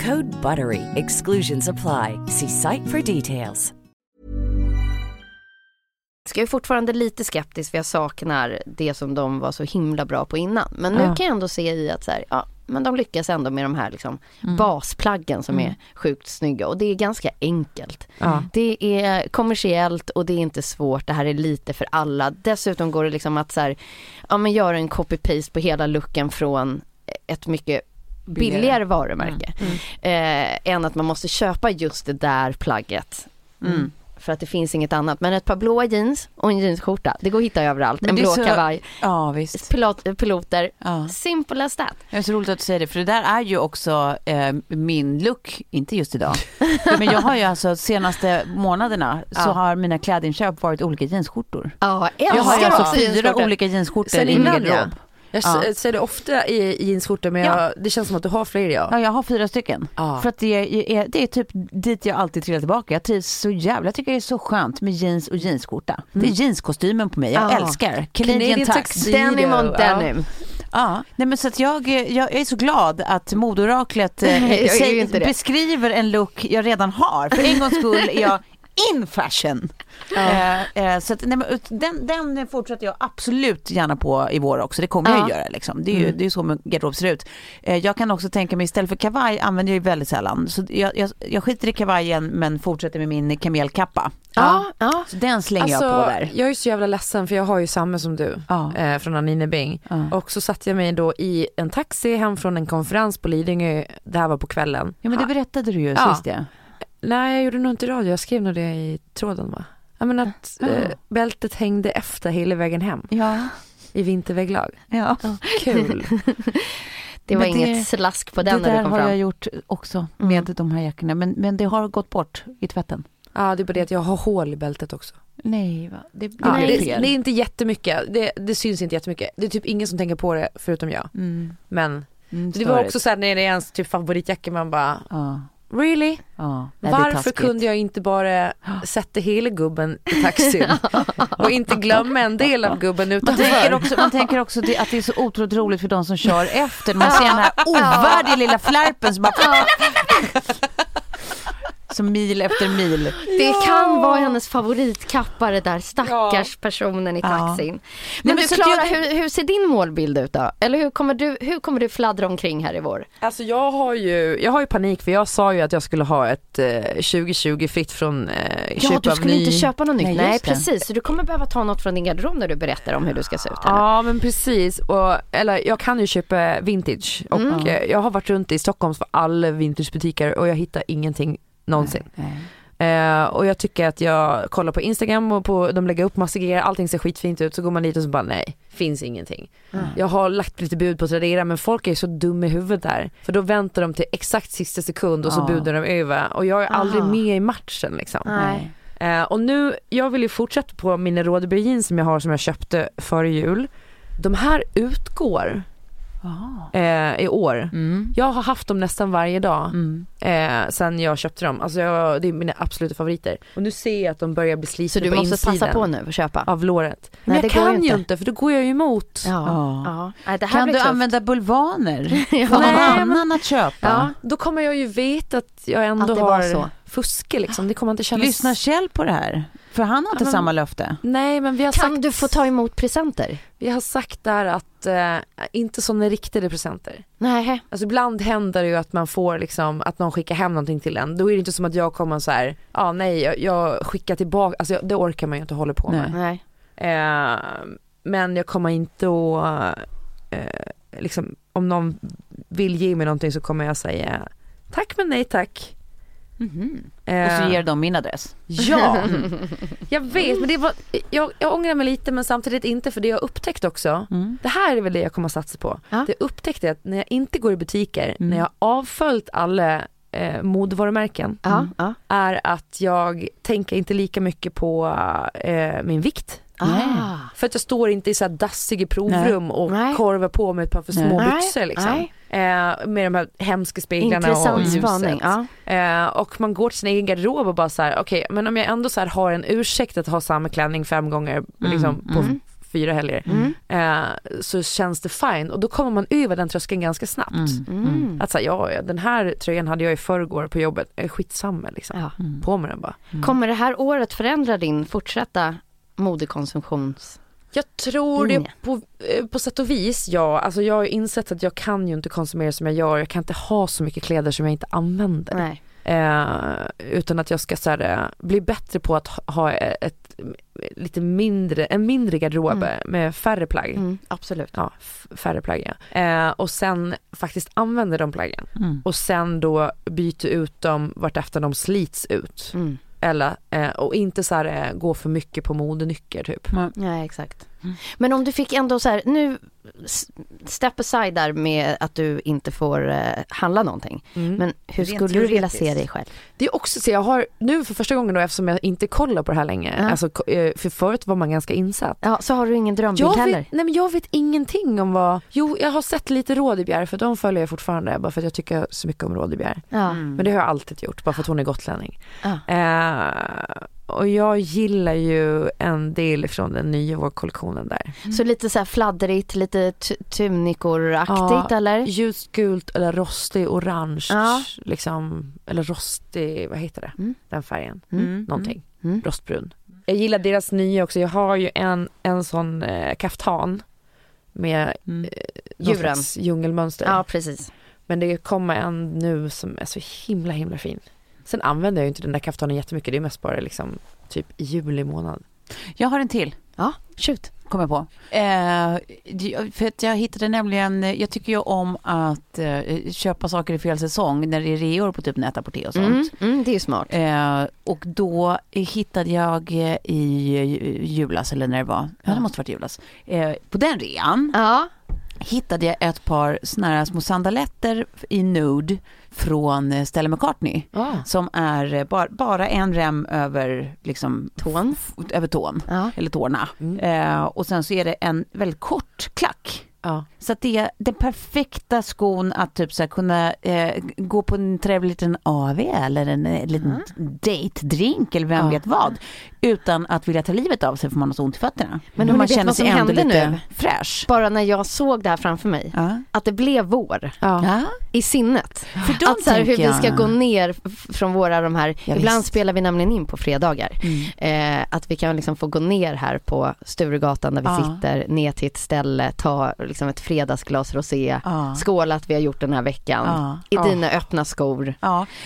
Code BUTTERY. Exclusions apply. See site for details. Jag är fortfarande lite skeptisk för jag saknar det som de var så himla bra på innan. Men nu Ja. kan jag ändå se i att så här, ja, men de lyckas ändå med de här liksom Mm. basplaggen som är sjukt snygga och det är ganska enkelt. Ja. Det är kommersiellt och det är inte svårt, det här är lite för alla. Dessutom går det liksom att så här, ja, men göra en copy-paste på hela looken från ett mycket billigare, Billigare. varumärke. Eh, än att man måste köpa just det där plagget. Mm. För att det finns inget annat. Men ett par blåa jeans och en jeansskjorta, det går att hitta överallt. Men en blå så- kavaj, Ja visst. pilot, piloter, Ja. simple as that. Det är så roligt att du säger det för det där är ju också eh, min look, inte just idag. <laughs> Men jag har ju alltså senaste månaderna så Ja. har mina klädinköp varit olika jeansskjortor. Ja, Jag har ju älskar alltså fyra olika jeansskjortor Sen i min garderob. Jag Ja. ser det ofta i jeansskjortor men Ja. jag, det känns som att du har fler ja. Ja, jag har fyra stycken. För att det är, det är typ dit jag alltid trillar tillbaka. Jag trivs så jävla, jag tycker det är så skönt med jeans och jeansskjorta. Det är jeanskostymen på mig, jag Ja. älskar. Canadian, Canadian tuxedo. Denim on denim. Ja, nej men så att jag, jag är så glad att modeoraklet eh, <laughs> Jag beskriver en look jag redan har. För en gångs skull är jag in fashion. Eh, eh, så att, nej, den, den fortsätter jag absolut gärna på i vår också. Det kommer jag Ja. ju göra. Liksom. Det är ju det är så min garderob ser ut. Eh, jag kan också tänka mig istället för kavaj använder jag ju väldigt sällan. Så jag, jag, jag skiter i kavajen men fortsätter med min kamelkappa. Ja, ja. Så den slänger jag på där. jag är så jävla ledsen för jag har ju samma som du Ja. eh, från Anine Bing. Ja. Och så satte jag mig då i en taxi hem från en konferens på Lidingö, det här var på kvällen. Ja men det berättade du ju Ja. sist ja. Nej jag gjorde nog inte radio, jag skrev nog det i tråden va? Ja men att Ja. eh, bältet hängde efter hela vägen hem Ja. i vinterväglag. ja. Kul. <laughs> Det var Men det- inget slask på den det när där du kom har fram. jag gjort också med Mm. de här jackorna. Men, men det har gått bort i tvätten. Ja det är bara det att jag har hål i bältet också. Nej, va? Det, det Ja, blir det, det är inte jättemycket, det, det syns inte jättemycket. Det är typ ingen som tänker på det förutom jag. Mm. Men Mm, det var också såhär när det är ens typ favoritjacka man bara Ja, Really? ja. Varför kunde jag inte bara <gasps> sätta hela gubben i taxin <laughs> och inte glömma en del av gubben Man tänker utanför? också, man tänker också att det är så otroligt roligt för de som kör efter. Man ser den här <laughs> ovärdiga lilla flärpen som bara... Som mil efter mil. Det kan vara hennes favoritkappa det där stackars personen i Ja. taxin. Men, men du Klara, jag- hur, hur ser din målbild ut då? Eller hur kommer, du, hur kommer du fladdra omkring här i vår? Alltså jag har ju, jag har ju panik för jag sa ju att jag skulle ha ett eh, 2020 fritt från eh, Ja, köp du av skulle ny... inte köpa något nytt. Nej, Nej, precis. Så du kommer behöva ta något från din garderob när du berättar om hur du ska se ut. Här. Ja men precis, och, eller jag kan ju köpa vintage och Mm. eh, jag har varit runt i Stockholms för alla vintagebutiker och jag hittar ingenting någonsin. Nej. Eh, och jag tycker att jag kollar på Instagram och på, de lägger upp massa grejer, allting ser skitfint ut, så går man dit och så bara nej, finns ingenting. Jag har lagt lite bud på Tradera men folk är så dumma i huvudet där. För då väntar de till exakt sista sekund och så Ja. budar de över och jag är aldrig Aha. med i matchen liksom. Nej. Eh, och nu, jag vill ju fortsätta på mina Rådeby jeans som jag har som jag köpte före jul. De här utgår eh, i år. Mm. Jag har haft dem nästan varje dag Mm. eh, sen jag köpte dem. Alltså jag, det är mina absoluta favoriter. Och nu ser jag att de börjar bli slitna Så du på måste insidan passa på nu och köpa. av låret. Men Nej, jag det går kan ju ju inte. inte för då går jag ju emot. Ja. Ja. ja. Nej, det här Kan du tufft. använda bulvaner? <laughs> Ja. Någon Nej, annan att köpa? Ja, då kommer jag ju veta att jag ändå Att det var har så. Fuske liksom. Det kommer inte kännas... Lyssnar Kjell på det här? För han har inte men- samma löfte. Nej men vi har Kan sagt, du få ta emot presenter? vi har sagt där att eh, inte sådana riktade presenter. Nej. Alltså ibland händer det ju att man får liksom, att någon skickar hem någonting till en. Då är det inte som att jag kommer så här, ja ah, nej jag, jag skickar tillbaka, alltså det orkar man ju inte hålla på med. Nej. Eh, men jag kommer inte att, eh, liksom om någon vill ge mig någonting så kommer jag säga tack men nej tack. Mhm. Eh, Och så ger de min adress. Ja, <laughs> jag vet men det var, jag, jag ångrar mig lite men samtidigt inte för det jag upptäckt också, Mm. det här är väl det jag kommer att satsa på. Ja. Det jag upptäckte att när jag inte går i butiker, Mm. när jag har avföljt alla eh, modevarumärken, ja. är att jag tänker inte lika mycket på eh, min vikt. Ah. För att jag står inte i så här dassiga provrum och Nej. korvar på mig ett par för små Nej. byxor liksom. Nej. Eh, med de här hemska speglarna och Intressant ljuset. spaning. Ja. Eh, och man går till sin egen garderob och bara så här: okej men om jag ändå så här har en ursäkt att ha samma klänning fem gånger liksom, på mm. fyra helger. Mm. Eh, så känns det fine och då kommer man över den tröskeln ganska snabbt. Mm. Att säga ja, ja, den här tröjan hade jag i förrgår på jobbet, eh, skitsamma liksom. Ja. På med den bara. Kommer det här året förändra din fortsatta modekonsumtions... Jag tror det Linje. på, eh, på sätt och vis ja, alltså jag har ju insett att jag kan ju inte konsumera som jag gör, jag kan inte ha så mycket kläder som jag inte använder. Nej. Eh, utan att jag ska så här, eh, bli bättre på att ha- ha ett, lite mindre, en mindre garderob med färre plagg. Mm, absolut. Ja, färre plagg ja. Eh, och sen faktiskt använda de plaggen. Mm. Och sen då byta ut dem vartefter de slits ut. Eller, eh, och inte så här, eh, gå för mycket på modenycker typ. Ja, exakt. Men om du fick ändå så här, nu step aside där med att du inte får eh, handla någonting. Mm. Men hur Rent skulle du vilja se dig själv? Det är också så jag har nu för första gången då eftersom jag inte kollar på det här länge, Ja. alltså, eh, för förut var man ganska insatt. Ja, så har du ingen drömbild Jag heller? vet, nej men jag vet ingenting om vad, jo jag har sett lite Rådebjer för de följer jag fortfarande bara för att jag tycker så mycket om Rådebjer. Ja. Men det har jag alltid gjort bara för att hon är gotlänning. Ja. Eh, och jag gillar ju en del från den nya vårkollektionen där. Så lite så här fladdrigt, lite tunikoraktigt eller? Ljusgult eller rostig orange Ja. liksom, eller rostig, vad heter det, Mm. den färgen, Mm. någonting, Mm. rostbrun. Jag gillar deras nya också, jag har ju en, en sån eh, kaftan med Mm. eh, Djuren. slags djungelmönster. Ja, precis. Men det kommer en nu som är så himla himla fin. Sen använder jag ju inte den där kaftanen jättemycket, det är mest bara liksom typ i juli månad. Jag har en till. Ja, shoot. kom jag på. Eh, för att jag hittade nämligen, jag tycker ju om att eh, köpa saker i fel säsong när det är reor på typ nätapotek och sånt. Mm, mm, det är smart. Eh, och då hittade jag i ju- julas, eller när det var, ja det måste varit julas, eh, på den rean Ja, hittade jag ett par såna här små sandaletter i nude från eh, Stella McCartney. Ah. Som är eh, bara, bara en rem över, liksom, Tån. över tån, ja. eller tårna. Mm. Eh, och sen så är det en väldigt kort klack. Ja. Så att det är den perfekta skon att typ så kunna eh, gå på en trevlig liten AV eller en eh, liten date-drink eller vem vet vad. Utan att vilja ta livet av sig för man har så ont i fötterna. Men hörni, man känner sig ändå lite nu? fräsch. Bara när jag såg det här framför mig, Ja. att det blev vår Ja. I sinnet. För Att så här, hur vi ska jag- gå ner från våra de här, Ja, ibland visst. spelar vi nämligen in på fredagar. Mm. Eh, att vi kan liksom få gå ner här på Sturegatan där vi Ja. sitter, ner till ett ställe, ta liksom ett fredagsglas rosé, Ja. skåla att vi har gjort den här veckan, i dina öppna skor,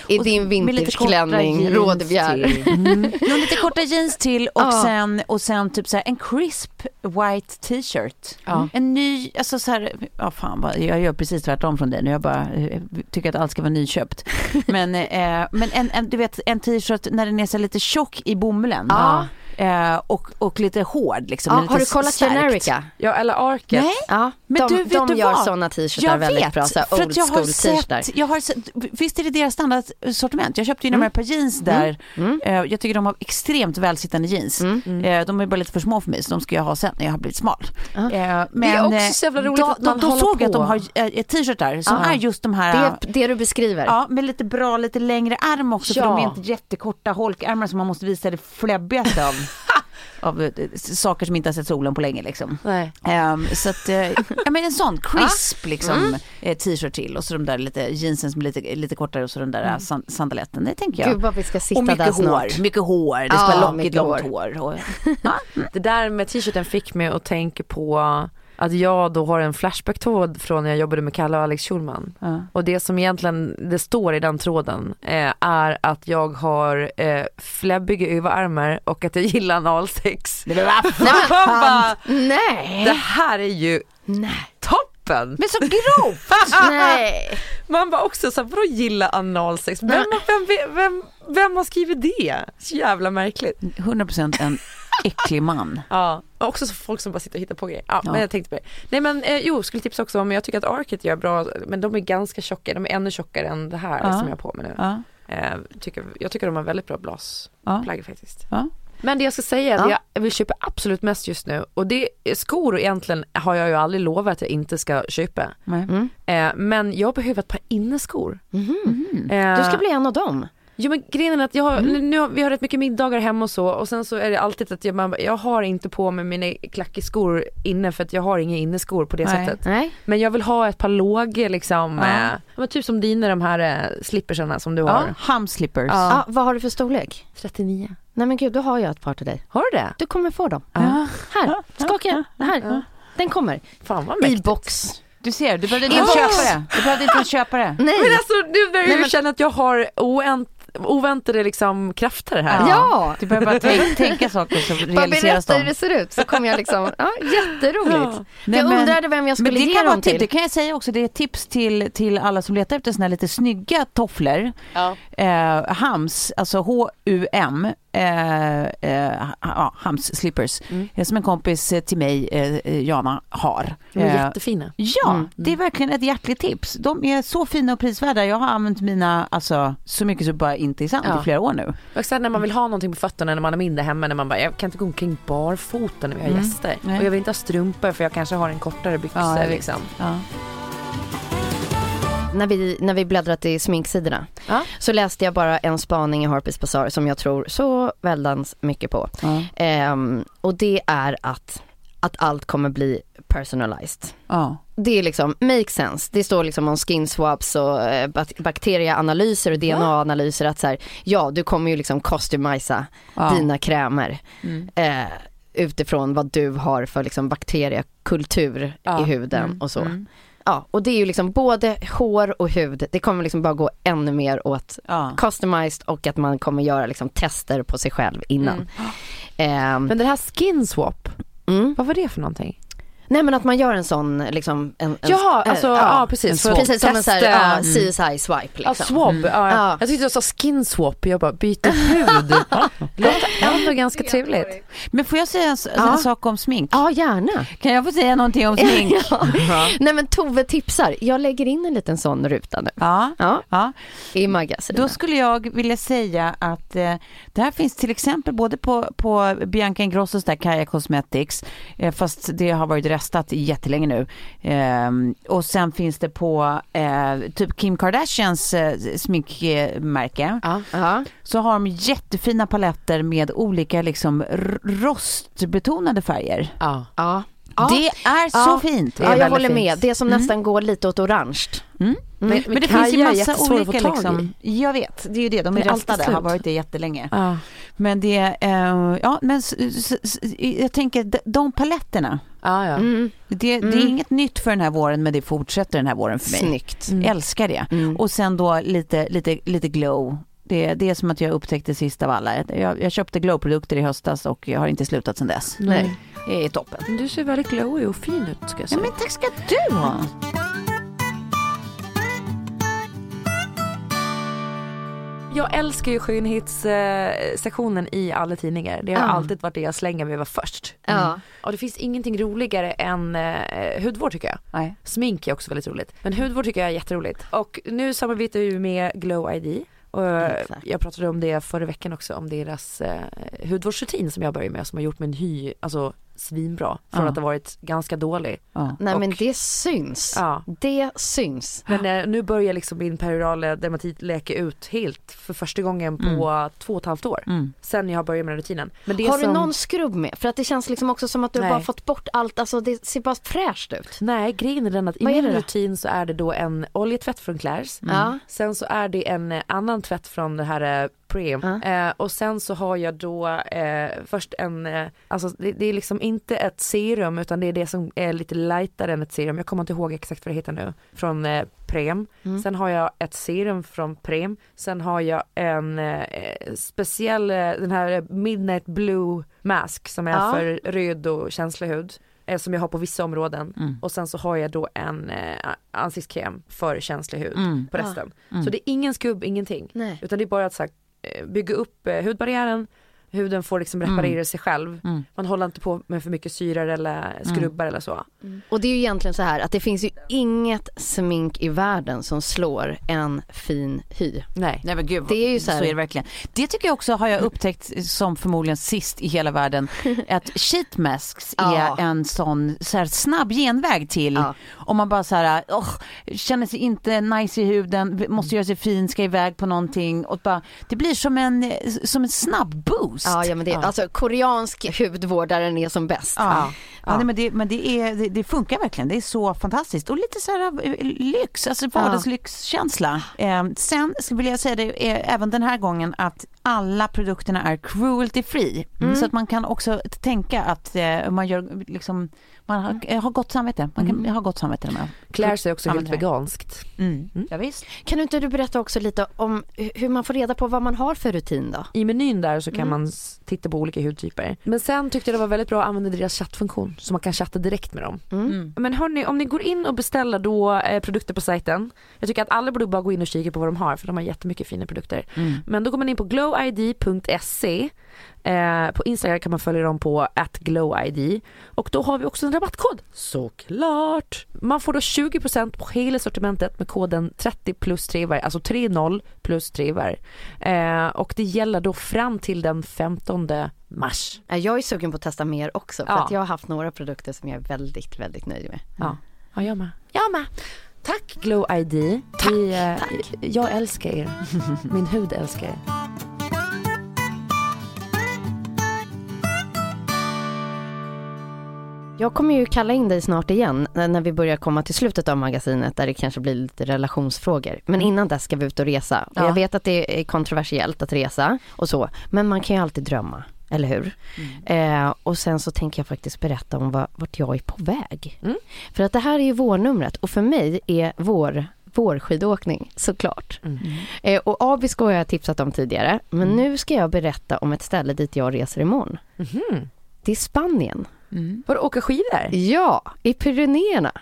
i din vintageklänning, rådbjär. till. Mm. Lite korta jeans till och, Ja. sen, och sen typ så här en crisp white t-shirt. Ja. En ny, alltså så här, ja fan vad, jag gör precis tvärtom från dig nu, jag bara eh, tycker att allt ska vara nyköpt. <laughs> Men, eh, men en, en, du vet en t-shirt när den är så lite tjock i bomullen. Ja. Eh, och, och lite hård liksom. Ja, lite har du kollat stärkt. Generica? ja, eller Arket. Nej. Ja, Men de du, vet de du gör såna t-shirtar väldigt vet, bra, så för old jag school t-shirtar. jag har sett, visst är det deras standardsortiment? Jag köpte ju Mm. några par jeans där. Eh, Jag tycker de har extremt välsittande jeans. Mm. Eh, De är bara lite för små för mig så de ska jag ha sen när jag har blivit smal. Eh, Men Det är också eh, så jävla roligt då, att man då, då såg jag att de har eh, t-shirtar som Ja. är just de här Det det du beskriver. Ja, med lite bra, lite längre arm också för Ja. de är inte jättekorta holkärmar som man måste visa det fläbbigaste av. <laughs> av eh, saker som inte har sett solen på länge liksom. Nej. Ehm, så att, eh, <laughs> ja men en sån crisp liksom eh, t-shirt till och så de där lite jeansen som är lite, lite kortare och så den där mm. san sandaletten. Det tänker jag. Gud vad vi ska sitta och mycket där hår, snart. mycket hår, det ska Ja, vara lockigt långt hår. hår. Och, <laughs> Det där med t-shirten fick mig att tänka på att jag då har en flashback-tråd från när jag jobbade med Kalle och Alex Schulman. ja. Och det som egentligen det står i den tråden eh, är att jag har eh, fläbbiga överarmar och att jag gillar analsex. Nej men vad Nej. det här är ju Nej. toppen! Men så grovt! <laughs> Nej. Man bara också såhär, vadå gilla analsex? Vem, vem, vem, vem, vem har skrivit det? Så jävla märkligt. 100% en äcklig man. Ja, och också så folk som bara sitter och hittar på grejer. Ja, Ja. men jag tänkte på det. Nej men eh, jo, skulle tipsa också om, jag tycker att Arket gör bra, men de är ganska tjocka, de är ännu tjockare än det här Ja. som jag har på mig nu. Ja. Eh, tycker, jag tycker de har väldigt bra blasplagg Ja. faktiskt. Ja. Men det jag ska säga är att Ja. jag vill köpa absolut mest just nu och det är skor egentligen har jag ju aldrig lovat att jag inte ska köpa. Nej. Mm. Eh, men jag behöver ett par inneskor. Eh, Du ska bli en av dem. Jo men grejen är att jag har, Mm. nu, har, vi har rätt mycket middagar hemma och så och sen så är det alltid att jag, man, jag har inte på mig mina klackig skor inne för att jag har inga inneskor på det Nej. sättet. Nej. Men jag vill ha ett par lågor liksom, Ja. men typ som dina de här eh, slippersarna som du Ja, har. hamslippers. Ja. Ah, vad har du för storlek? 39. Nej men gud, då har jag ett par till dig. Har du det? Du kommer få dem. Ja. Här, skaka. Här. Den kommer. Fan vad I mäktigt. box. Du ser, du behövde inte I ens köpa det. Du behövde inte ens köpa det. Nej. Men alltså nu börjar jag känna att jag har ovänt, oväntade liksom krafter här. Ja. Du behöver bara tänka, tänka saker så Bara realiseras berätta hur de. det ser ut så kommer jag liksom, ja jätteroligt. Ja. Nej, jag men- undrade vem jag Men skulle det ge kan, vara dem till. det kan jag säga också, det är ett tips till, till alla som letar efter såna här lite snygga tofflor. Ja. Eh, hams, alltså H-U-M, eh, eh, Hams slippers, Mm. eh, som en kompis eh, till mig, eh, Jana, har. De är Eh, jättefina. Ja, Mm. det är verkligen ett hjärtligt tips. De är så fina och prisvärda. Jag har använt mina, alltså så mycket så bara inte är sant Ja. i flera år nu. Och sen när man vill ha någonting på fötterna när man är mindre hemma, när man bara, jag kan inte gå omkring barfota när vi har Mm. gäster. Nej. Och jag vill inte ha strumpor för jag kanske har en kortare byxor Ja, liksom. Ja. När vi, när vi bläddrat i sminksidorna Ja. så läste jag bara en spaning i Harper's Bazaar som jag tror så väldans mycket på. Ja. Ehm, och det är att, att allt kommer bli personalized. Ja. Det är liksom, make sense. Det står liksom om skin swaps och eh, bak- bakterieanalyser och DNA-analyser att så här, ja du kommer ju liksom customisa dina krämer eh, utifrån vad du har för liksom bakteriekultur i huden Mm. och så. Mm. Ja, och det är ju liksom både hår och hud, det kommer liksom bara gå ännu mer åt Ja. customized och att man kommer göra liksom tester på sig själv innan. Ehm, Men det här skin swap, mm. vad var det för någonting? Nej men att man gör en sån liksom, en, en, Jaha, alltså, ja, precis. en swap. Precis som en sån här, ja, CSI swipe Ja, liksom. swab. Ja, Ja. Jag tyckte jag sa skin swap, jag bara byter hud. <laughs> Låter ändå ganska trevligt. Men får jag säga en, en sak om smink? Ja gärna. Kan jag få säga någonting om smink? <laughs> ja. Nej men Tove tipsar, jag lägger in en liten sån ruta nu. Ja. Ja, ja. i magasinet. Då skulle jag vilja säga att eh, det här finns till exempel både på, på Bianca Ingrossos där Kaja Cosmetics, eh, fast det har varit restat jättelänge nu. Ehm, och sen finns det på eh, typ Kim Kardashians eh, sminkmärke. Ja. Ja. Så har de jättefina paletter med olika liksom rostbetonade färger. Ja. Ja. Det är så fint. är ja, jag väldigt håller fint. med. Det som nästan går lite åt orange. Mm. Men, Men det finns ju massa olika liksom. Jag vet, det är ju det. De Det är alltid restade, har slut. varit det jättelänge. Ja. Men det, eh, ja men s- s- s- jag tänker de, de paletterna, Ja, ja. Mm. det, det är Mm. inget nytt för den här våren men det fortsätter den här våren för mig. Snyggt. Mm. Älskar det. Mm. Och sen då lite, lite, lite glow. Det, det är som att jag upptäckte sist av alla. Jag, jag köpte glow-produkter i höstas och jag har inte slutat sedan dess. Nej. Det är toppen. Du ser väldigt glowy och fin ut ska jag Ja, säga. men tack ska du ha. Jag älskar ju skönhetssektionen i alla tidningar. Det har Ja. alltid varit det jag slänger mig över först. Ja. Och det finns ingenting roligare än eh, hudvård tycker jag. Nej. Smink är också väldigt roligt. Men hudvård tycker jag är jätteroligt. Och nu samarbetar vi med Glow ID. Och eh, Exakt. jag pratade om det förra veckan också, om deras eh, hudvårdsrutin som jag började med som har gjort min hy, alltså svinbra. Från Ja. att ha varit ganska dålig. Ja. Nej men Och- det syns. Ja. Det syns. Men eh, nu börjar liksom min perorala dermatit läka ut helt för första gången på två och ett halvt år. Mm. Sen jag har börjat med rutinen. Men det Har du som... någon skrubb med? För att det känns liksom också som att du Nej. bara fått bort allt, alltså det ser bara fräscht ut. Nej, grejen är den att i Vad min rutin så är det då en oljetvätt från Claire's. Ja. Sen så är det en eh, annan tvätt från det här Preem. Ja. Eh, och sen så har jag då eh, först en, eh, alltså det, det är liksom inte ett serum utan det är det som är lite lightare än ett serum. Jag kommer inte ihåg exakt vad det heter nu. Från eh, Prem. Mm. Sen har jag ett serum från Prem. Sen har jag en eh, speciell, eh, den här Midnight Blue Mask som är Ja. för röd och känslig hud. Som jag har på vissa områden. Mm. Och sen så har jag då en eh, ansiktskräm för känslig hud Mm. på resten. Mm. Så det är ingen skubb, ingenting. Nej. Utan det är bara att så här, Eh, bygga upp eh, hudbarriären, huden får liksom reparera sig själv. Mm. Man håller inte på med för mycket syror eller skrubbar eller så. Och det är ju egentligen så här att det finns ju inget smink i världen som slår en fin hy. Nej. Nej men gud, Det är ju så här- är det verkligen. Det tycker jag också har jag upptäckt som förmodligen sist i hela världen. <laughs> att sheet masks är Ja. en sån så här, snabb genväg till Ja. om man bara så här, åh, känner sig inte nice i huden, måste göra sig fin, ska iväg på någonting och bara, det blir som en, som en snabb boost. Ja, ja men det är alltså koreansk hudvård där den är som bäst. Ja. Ja, nej, men, det, men det, är, det, det funkar verkligen, det är så fantastiskt och lite så här eh, lyx, alltså vardagslyxkänsla. Eh, sen skulle vilja säga det är även den här gången att alla produkterna är cruelty free. Så att man kan också tänka att eh, man gör liksom, man har, eh, har gott samvete. Man kan ha gott samvete när man Claire's är också helt veganskt. Mm. Ja, visst. Kan du inte du berätta också lite om hur man får reda på vad man har för rutin då? I menyn där så kan man s- titta på olika hudtyper. Men sen tyckte jag det var väldigt bra att använda deras chattfunktion så man kan chatta direkt med dem. Mm. Men hörni, om ni går in och beställer då eh, produkter på sajten. Jag tycker att alla borde bara gå in och kika på vad de har för de har jättemycket fina produkter. Mm. Men då går man in på glowid.se. Eh, på Instagram kan man följa dem på glowid. Och då har vi också en rabattkod. Såklart! Man får då 20% på hela sortimentet med koden 30 plus 3 var, alltså 30 plus 3 var. Eh, och det gäller då fram till den 15 mars. Ja, Jag är sugen på att testa mer också för Ja. att jag har haft några produkter som jag är väldigt, väldigt nöjd med. Ja, ja jag med. Jag med. Tack Glow ID. Tack, Vi, eh, tack. Jag älskar er. Min hud älskar er. Jag kommer ju kalla in dig snart igen när när vi börjar komma till slutet av magasinet där det kanske blir lite relationsfrågor. Men innan dess ska vi ut och resa. Och Ja. jag vet att det är kontroversiellt att resa och så, men man kan ju alltid drömma, eller hur? Eh, och sen så tänker jag faktiskt berätta om vad, vart jag är på väg. Mm. För att det här är ju vårnumret och för mig är vår vårskidåkning såklart. Eh, och Abisko har jag tipsat om tidigare, men nu ska jag berätta om ett ställe dit jag reser imorgon. Mhm. Det är Spanien. Var det åka skidor? Ja, i Pyrenéerna.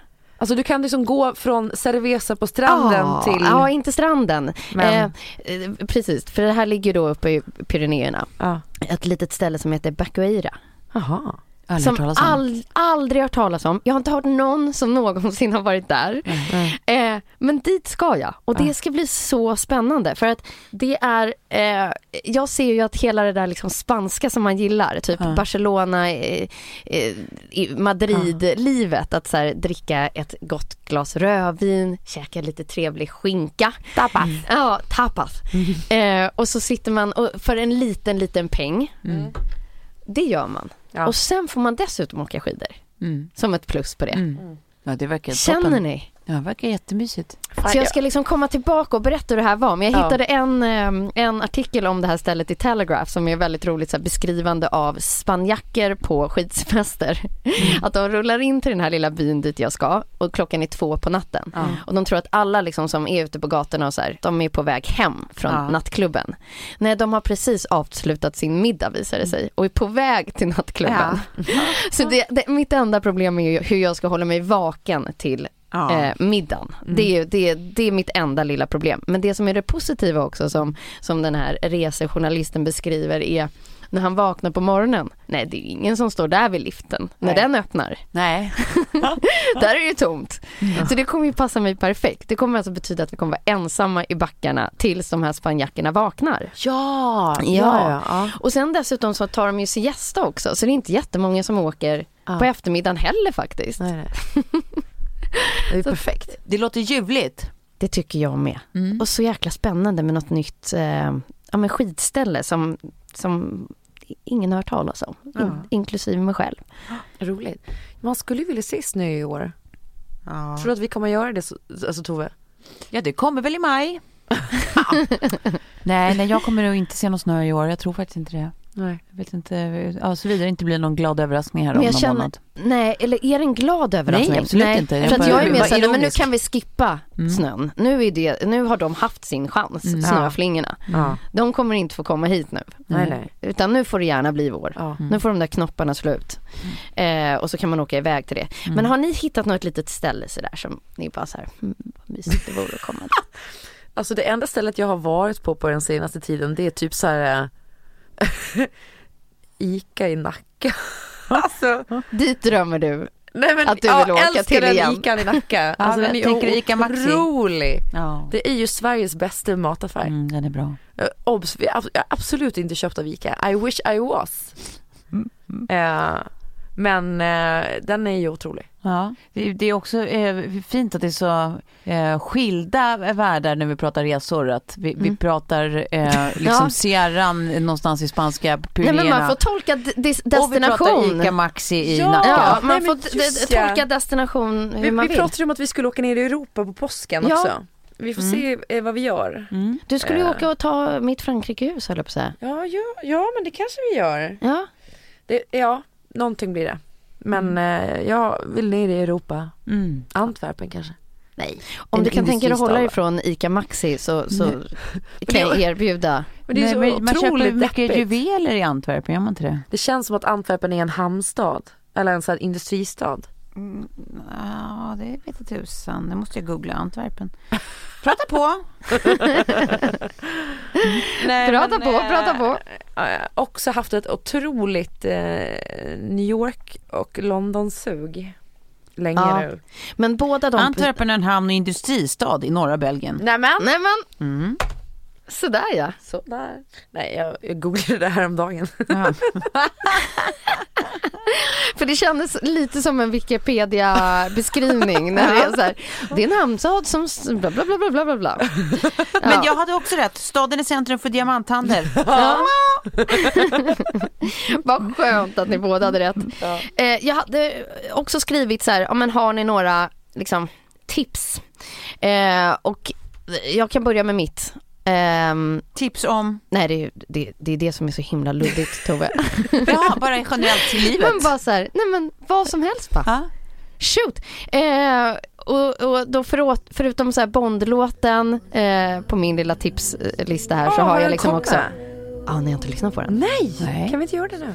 Alltså du kan liksom gå från Cerveza på stranden ja, till... Ja, inte stranden. Men- Eh, eh, precis, för det här ligger då uppe i Pyrenéerna. Ja. Ett litet ställe som heter Bacoeira. Jaha. Aldrig som all, aldrig hört talas om. Jag har inte hört någon som någonsin har varit där. Eh, men dit ska jag och det ska bli så spännande för att det är, eh, jag ser ju att hela det där liksom spanska som man gillar, typ Ja. Barcelona, eh, eh, Madrid-livet, att så här, dricka ett gott glas rödvin, käka lite trevlig skinka. Tapas. Ja, tapas. Eh, och så sitter man och, för en liten, liten peng. Det gör man. Ja. Och sen får man dessutom åka skidor. Mm. Som ett plus på det. Mm. Ja, det verkar Känner toppen. ni? Ja, det verkar jättemysigt. Så jag ska liksom komma tillbaka och berätta hur det här var. Men jag Ja. hittade en, en artikel om det här stället i Telegraph som är väldigt roligt så här, beskrivande av spanjacker på skidsemester. <laughs> Att de rullar in till den här lilla byn dit jag ska och klockan är två på natten. Och de tror att alla liksom som är ute på gatorna och så här, de är på väg hem från Ja. nattklubben. Nej, de har precis avslutat sin middag visar det sig och är på väg till nattklubben. <laughs> Så det, det, mitt enda problem är ju hur jag ska hålla mig vaken till Ja. eh, middagen. Det, är, det, det är mitt enda lilla problem. Men det som är det positiva också som, som den här resejournalisten beskriver är när han vaknar på morgonen. Nej det är ingen som står där vid liften när Nej. den öppnar. Nej. <laughs> Där är det tomt. Så det kommer ju passa mig perfekt. Det kommer alltså betyda att vi kommer vara ensamma i backarna tills de här spanjackerna vaknar. Ja, ja, Ja. ja. ja. Och sen dessutom så tar de ju siesta också så det är inte jättemånga som åker Ja. på eftermiddagen heller faktiskt. Nej, nej. <laughs> Det är perfekt. Det låter ljuvligt. Det tycker jag med. Mm. Och så jäkla spännande med något nytt eh, ja, men skidställe som, som ingen har hört talas om. In, Ja. Inklusive mig själv. <gasps> Roligt. Man skulle ju vilja se snö i år. Ja. Tror du att vi kommer göra det, så- alltså Tove? ja, det kommer väl i maj. <laughs> <laughs> nej, nej, jag kommer nog inte se någon snö i år. Jag tror faktiskt inte det. Nej. Jag vet inte, ja, såvida det inte blir någon glad överraskning här om någon känner, månad. nej, eller är det en glad överraskning? Nej, absolut inte. Jag För att jag är mer såhär, nej, men nu kan vi skippa Mm. snön. Nu, är det, nu har de haft sin chans, Mm. snöflingorna. Ja. De kommer inte få komma hit nu. Nej, nej. Utan nu får det gärna bli vår. Nu får de där knopparna slå ut. Eh, och så kan man åka iväg till det. Mm. Men har ni hittat något litet ställe sådär som ni bara såhär, mm, vad mysigt det vore att komma dit. <laughs> Alltså det enda stället jag har varit på på den senaste tiden det är typ så här äh, <laughs> Ica i Nacka. alltså, Dit drömmer du. nej men Att du ja, vill åka älskar till den igen. Ican i Nacka. <laughs> Alltså den är Ica Maxi? otrolig. Ja. Det är ju Sveriges bästa mataffär. Mm, den är bra. Uh, obs, vi jag har absolut inte köpt av Ica. I wish I was. Eh, men eh, den är ju otrolig. Ja, det, är också eh, fint att det är så eh, skilda världar när vi pratar resor. Att vi, vi pratar eh, <laughs> liksom Ja. Sierran någonstans i spanska Nej, Pyrenéerna. men man får tolka d- des- Och vi pratar destination. Ica Maxi i Ja. Nacka. Ja, man Nej, får tolka destination hur Vi, man vi vill. pratade om att vi skulle åka ner i Europa på påsken Ja. också. Vi får se eh, vad vi gör. Mm. Du skulle ju Eh. åka och ta mitt Frankrikehus höll jag på att säga. Ja, ja, ja, men det kanske vi gör. Ja. Det, ja, någonting blir det. Men eh, jag vill ner i Europa. Mm. Antwerpen kanske. Nej. Om en du kan tänka dig att hålla va? ifrån ICA Maxi så, så <laughs> kan jag erbjuda. Men det är Nej, så men man köper mycket deppigt. juveler i Antwerpen, gör man inte det? Det känns som att Antwerpen är en hamnstad. Eller en sån här industristad. Ja, det vet inte tusan. Det måste jag googla. Antwerpen. <laughs> Prata på! <laughs> Nej, Prata men, på, eh, prata på. Jag har också haft ett otroligt eh, New York och London-sug. Länge Ja. nu. Men båda de... Antwerpen är en hamn och industristad i norra Belgien. Nämen! Nej men, Mm. Sådär ja. Sådär. Nej, jag, jag googlade det här om dagen. Ja. <laughs> För det kändes lite som en Wikipedia-beskrivning när det är så här, det är en hamnstad som bla bla bla bla bla bla bla. <laughs> Men jag hade också rätt. Staden är centrum för diamanthandel. <laughs> Ja. Vad skönt att ni båda hade rätt. Eh, jag hade också skrivit så här, ja, men har ni några liksom, tips? Eh, och jag kan börja med mitt. Ehm, Tips om, nej det är, det, det är det som är så himla luddigt <laughs> Tove. ja bara generellt i livet. men bara så här, nej men vad som helst bara. Shoot! Eh, och, och då föråt, förutom så här Bondlåten eh, på min lilla tipslista här så Åh, har jag liksom kommit? också... Ja, ni har inte lyssnat på den? Nej! Nej. Kan vi inte göra det nu?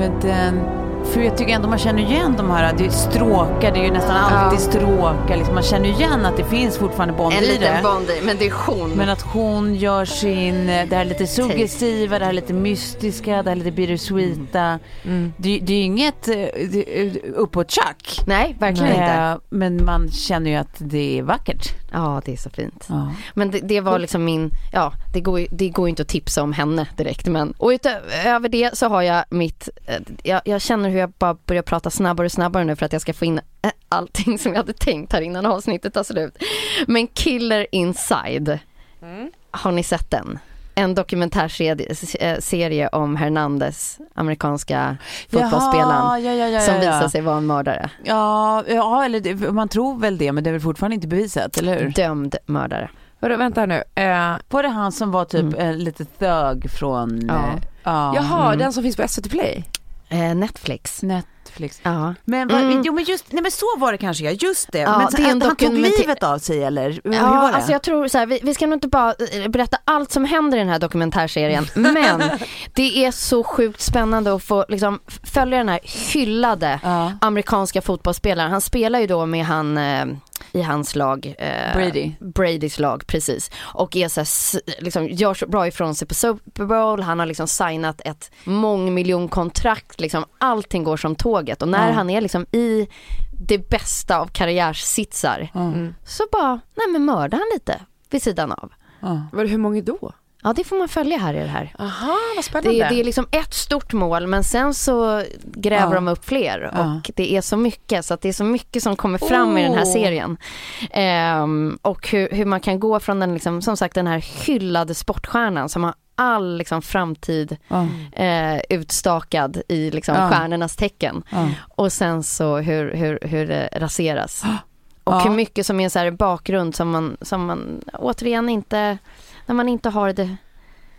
Men den, för jag tycker ändå man känner igen de här, det är stråkar, det är ju nästan alltid stråkar. Liksom. Man känner igen att det finns fortfarande Bond En i liten det. Bond i, men det är hon. Men att hon gör sin, det här lite suggestiva, det här lite mystiska, det här lite bittersweeta. Det, det är inget eh, det- uppåt tjack. Nej, verkligen inte. Eh, Men man känner ju att det är vackert. Ja, det är så fint. Ja. Men det, det var liksom min, ja det går, det går inte att tipsa om henne direkt men och utöver det så har jag mitt, eh, jag, jag känner hur jag bara börjar prata snabbare och snabbare nu för att jag ska få in eh, allting som jag hade tänkt här innan avsnittet tar slut. Men Killer Inside, har ni sett den? en dokumentärserie om Hernandez, amerikanska fotbollsspelaren, ja, ja, ja, som ja, ja. visar sig vara en mördare. Ja, ja eller man tror väl det men det är väl fortfarande inte bevisat, eller hur? Dömd mördare. Vadå, vänta här nu. Eh, Var det han som var typ Mm. eh, lite thug från... Ja. eh, ja. jaha, Mm. den som finns på SVT Play? Eh, Netflix. Netflix. Ja. Men, vad- Mm. jo, men just, nej men så var det kanske ja, just det. Ja, men det han, tog livet av sig eller? Ja, alltså jag tror så här, vi, vi ska nog inte bara eh, berätta allt som händer i den här dokumentärserien, <laughs> men det är så sjukt spännande att få liksom, följa den här hyllade Ja. amerikanska fotbollsspelaren. Han spelar ju då med han eh, i hans lag. Eh, Brady. Bradys lag, precis. Och är så här, liksom, gör så bra ifrån sig på Super Bowl. Han har liksom signat ett mångmiljonkontrakt. Liksom, allting går som tåget. Och när Ja. han är liksom i det bästa av karriärsitsar Mm. så bara, nej men mörda han lite vid sidan av. Det hur många då? Ja det får man följa här i det här. Aha, vad spännande. Det, det är liksom ett stort mål men sen så gräver Ja. de upp fler Ja. och det är så mycket så det är så mycket som kommer fram i den här Oh. serien. Ehm, och hur, hur man kan gå från den liksom, som sagt den här hyllade sportstjärnan som har all liksom framtid Ja. eh, utstakad i liksom Ja. stjärnornas tecken. Ja. Och sen så hur, hur, hur det raseras. <gasps> Och Ja. hur mycket som är så bakgrund som man, som man återigen inte, när man inte har det,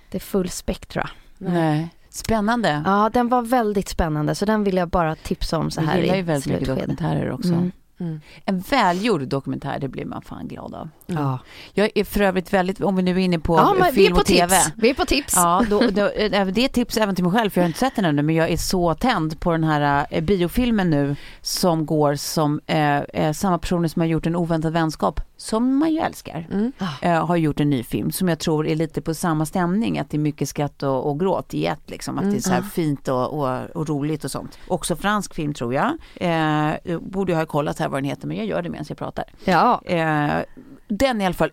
det full spektra. Nej. Spännande. Ja, den var väldigt spännande så den vill jag bara tipsa om så här jag gillar ju i väldigt mycket slutskedet. dokumentärer också. Mm. En välgjord dokumentär, det blir man fan glad av. Ja. Jag är för övrigt väldigt, om vi nu är inne på ja, film på och tv. Vi är på tips. Ja, då, <laughs> då, eh, det är tips även till mig själv för jag har inte sett den ännu men jag är så tänd på den här eh, biofilmen nu som går som eh, eh, samma personer som har gjort en oväntad vänskap som man ju älskar. Mm. Eh, har gjort en ny film som jag tror är lite på samma stämning att det är mycket skratt och, och gråt i ett liksom. Att det är så här fint och, och, och roligt och sånt. Också fransk film tror jag. Eh, borde jag ha kollat här vad den heter men jag gör det medan jag pratar. Ja, Eh, den är i alla fall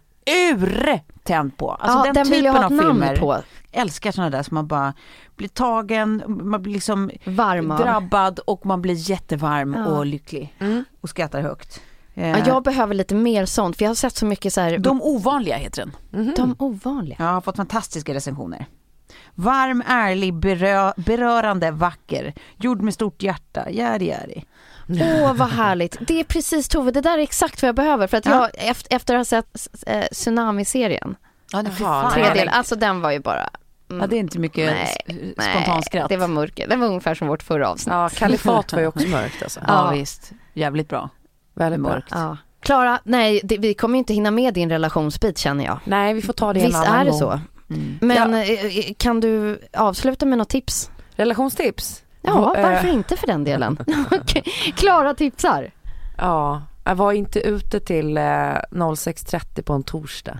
urtänd på. Alltså ja den, den typen vill jag ha av ett namn filmer. på. Älskar sådana där som man bara blir tagen, man blir liksom Varm av. drabbad och man blir jättevarm Ja. och lycklig. Och skrattar högt. Eh, Ja, jag behöver lite mer sånt för jag har sett så mycket så här, De ovanliga heter den. de ovanliga. Jag har fått fantastiska recensioner. Varm, ärlig, berö berörande, vacker. Gjord med stort hjärta. Järi, järi. Åh vad <laughs> härligt. Det är precis Tove, det där är exakt vad jag behöver för att jag efter, efter att ha sett eh, Tsunami-serien, Ja, Jaha, tre alltså den var ju bara mm, ja, det är inte mycket Nej, s- spontanskratt. det var mörker. Det var ungefär som vårt förra avsnitt. Ja, Kalifat var ju också mörkt alltså. <laughs> Ja, Ja. visst. Jävligt bra. Väldigt mörkt. Ja. Klara, nej det, vi kommer ju inte hinna med din relationsbit känner jag. Nej, vi får ta det en Visst annan är det gång. så? Mm. Men eh, kan du avsluta med något tips? Relationstips? Ja, Eh, varför inte för den delen? <laughs> Klara tipsar. Ja, jag var inte ute till eh, 06.30 på en torsdag.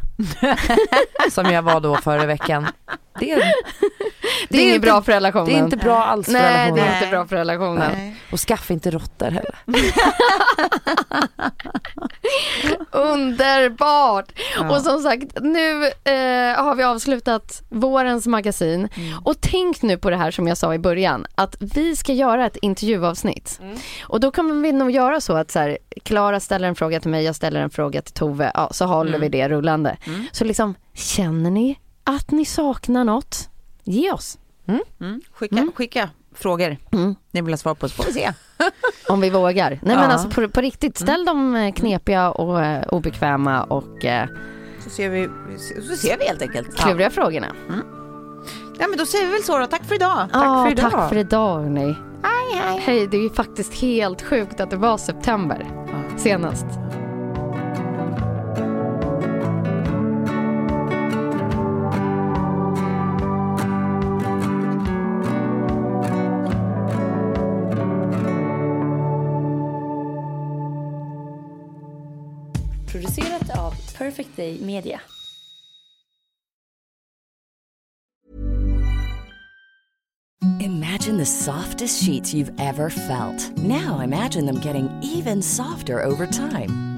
<laughs> som jag var då förra veckan. Det är, Det är, inget inte- bra för relationen. det är inte bra alls för Nej, det relationen. är inte bra för relationen. Och skaffa inte råttor heller. <laughs> Underbart! Och som sagt, nu eh, har vi avslutat vårens magasin. Mm. Och tänk nu på det här som jag sa i början, att vi ska göra ett intervjuavsnitt. Mm. Och då kommer vi nog göra så att så här, Klara ställer en fråga till mig, jag ställer en fråga till Tove, ja, så håller Mm. vi det rullande. Så liksom, känner ni att ni saknar något? Ge oss, Mm. Skicka, skicka frågor Mm. ni vill ha svar på så får vi se. <laughs> om vi vågar. Nej men Ja. Mm. alltså på, på riktigt, ställ de eh, knepiga och eh, obekväma och eh, Så ser vi, så ser vi helt enkelt. kluriga frågorna. Ja men då säger vi väl så då. Tack för idag. Ja, för idag. Tack för idag hörni. Hej, hej. Hej, det är ju faktiskt helt sjukt att det var september senast. Perfect Day Media. Imagine the softest sheets you've ever felt. Now imagine them getting even softer over time.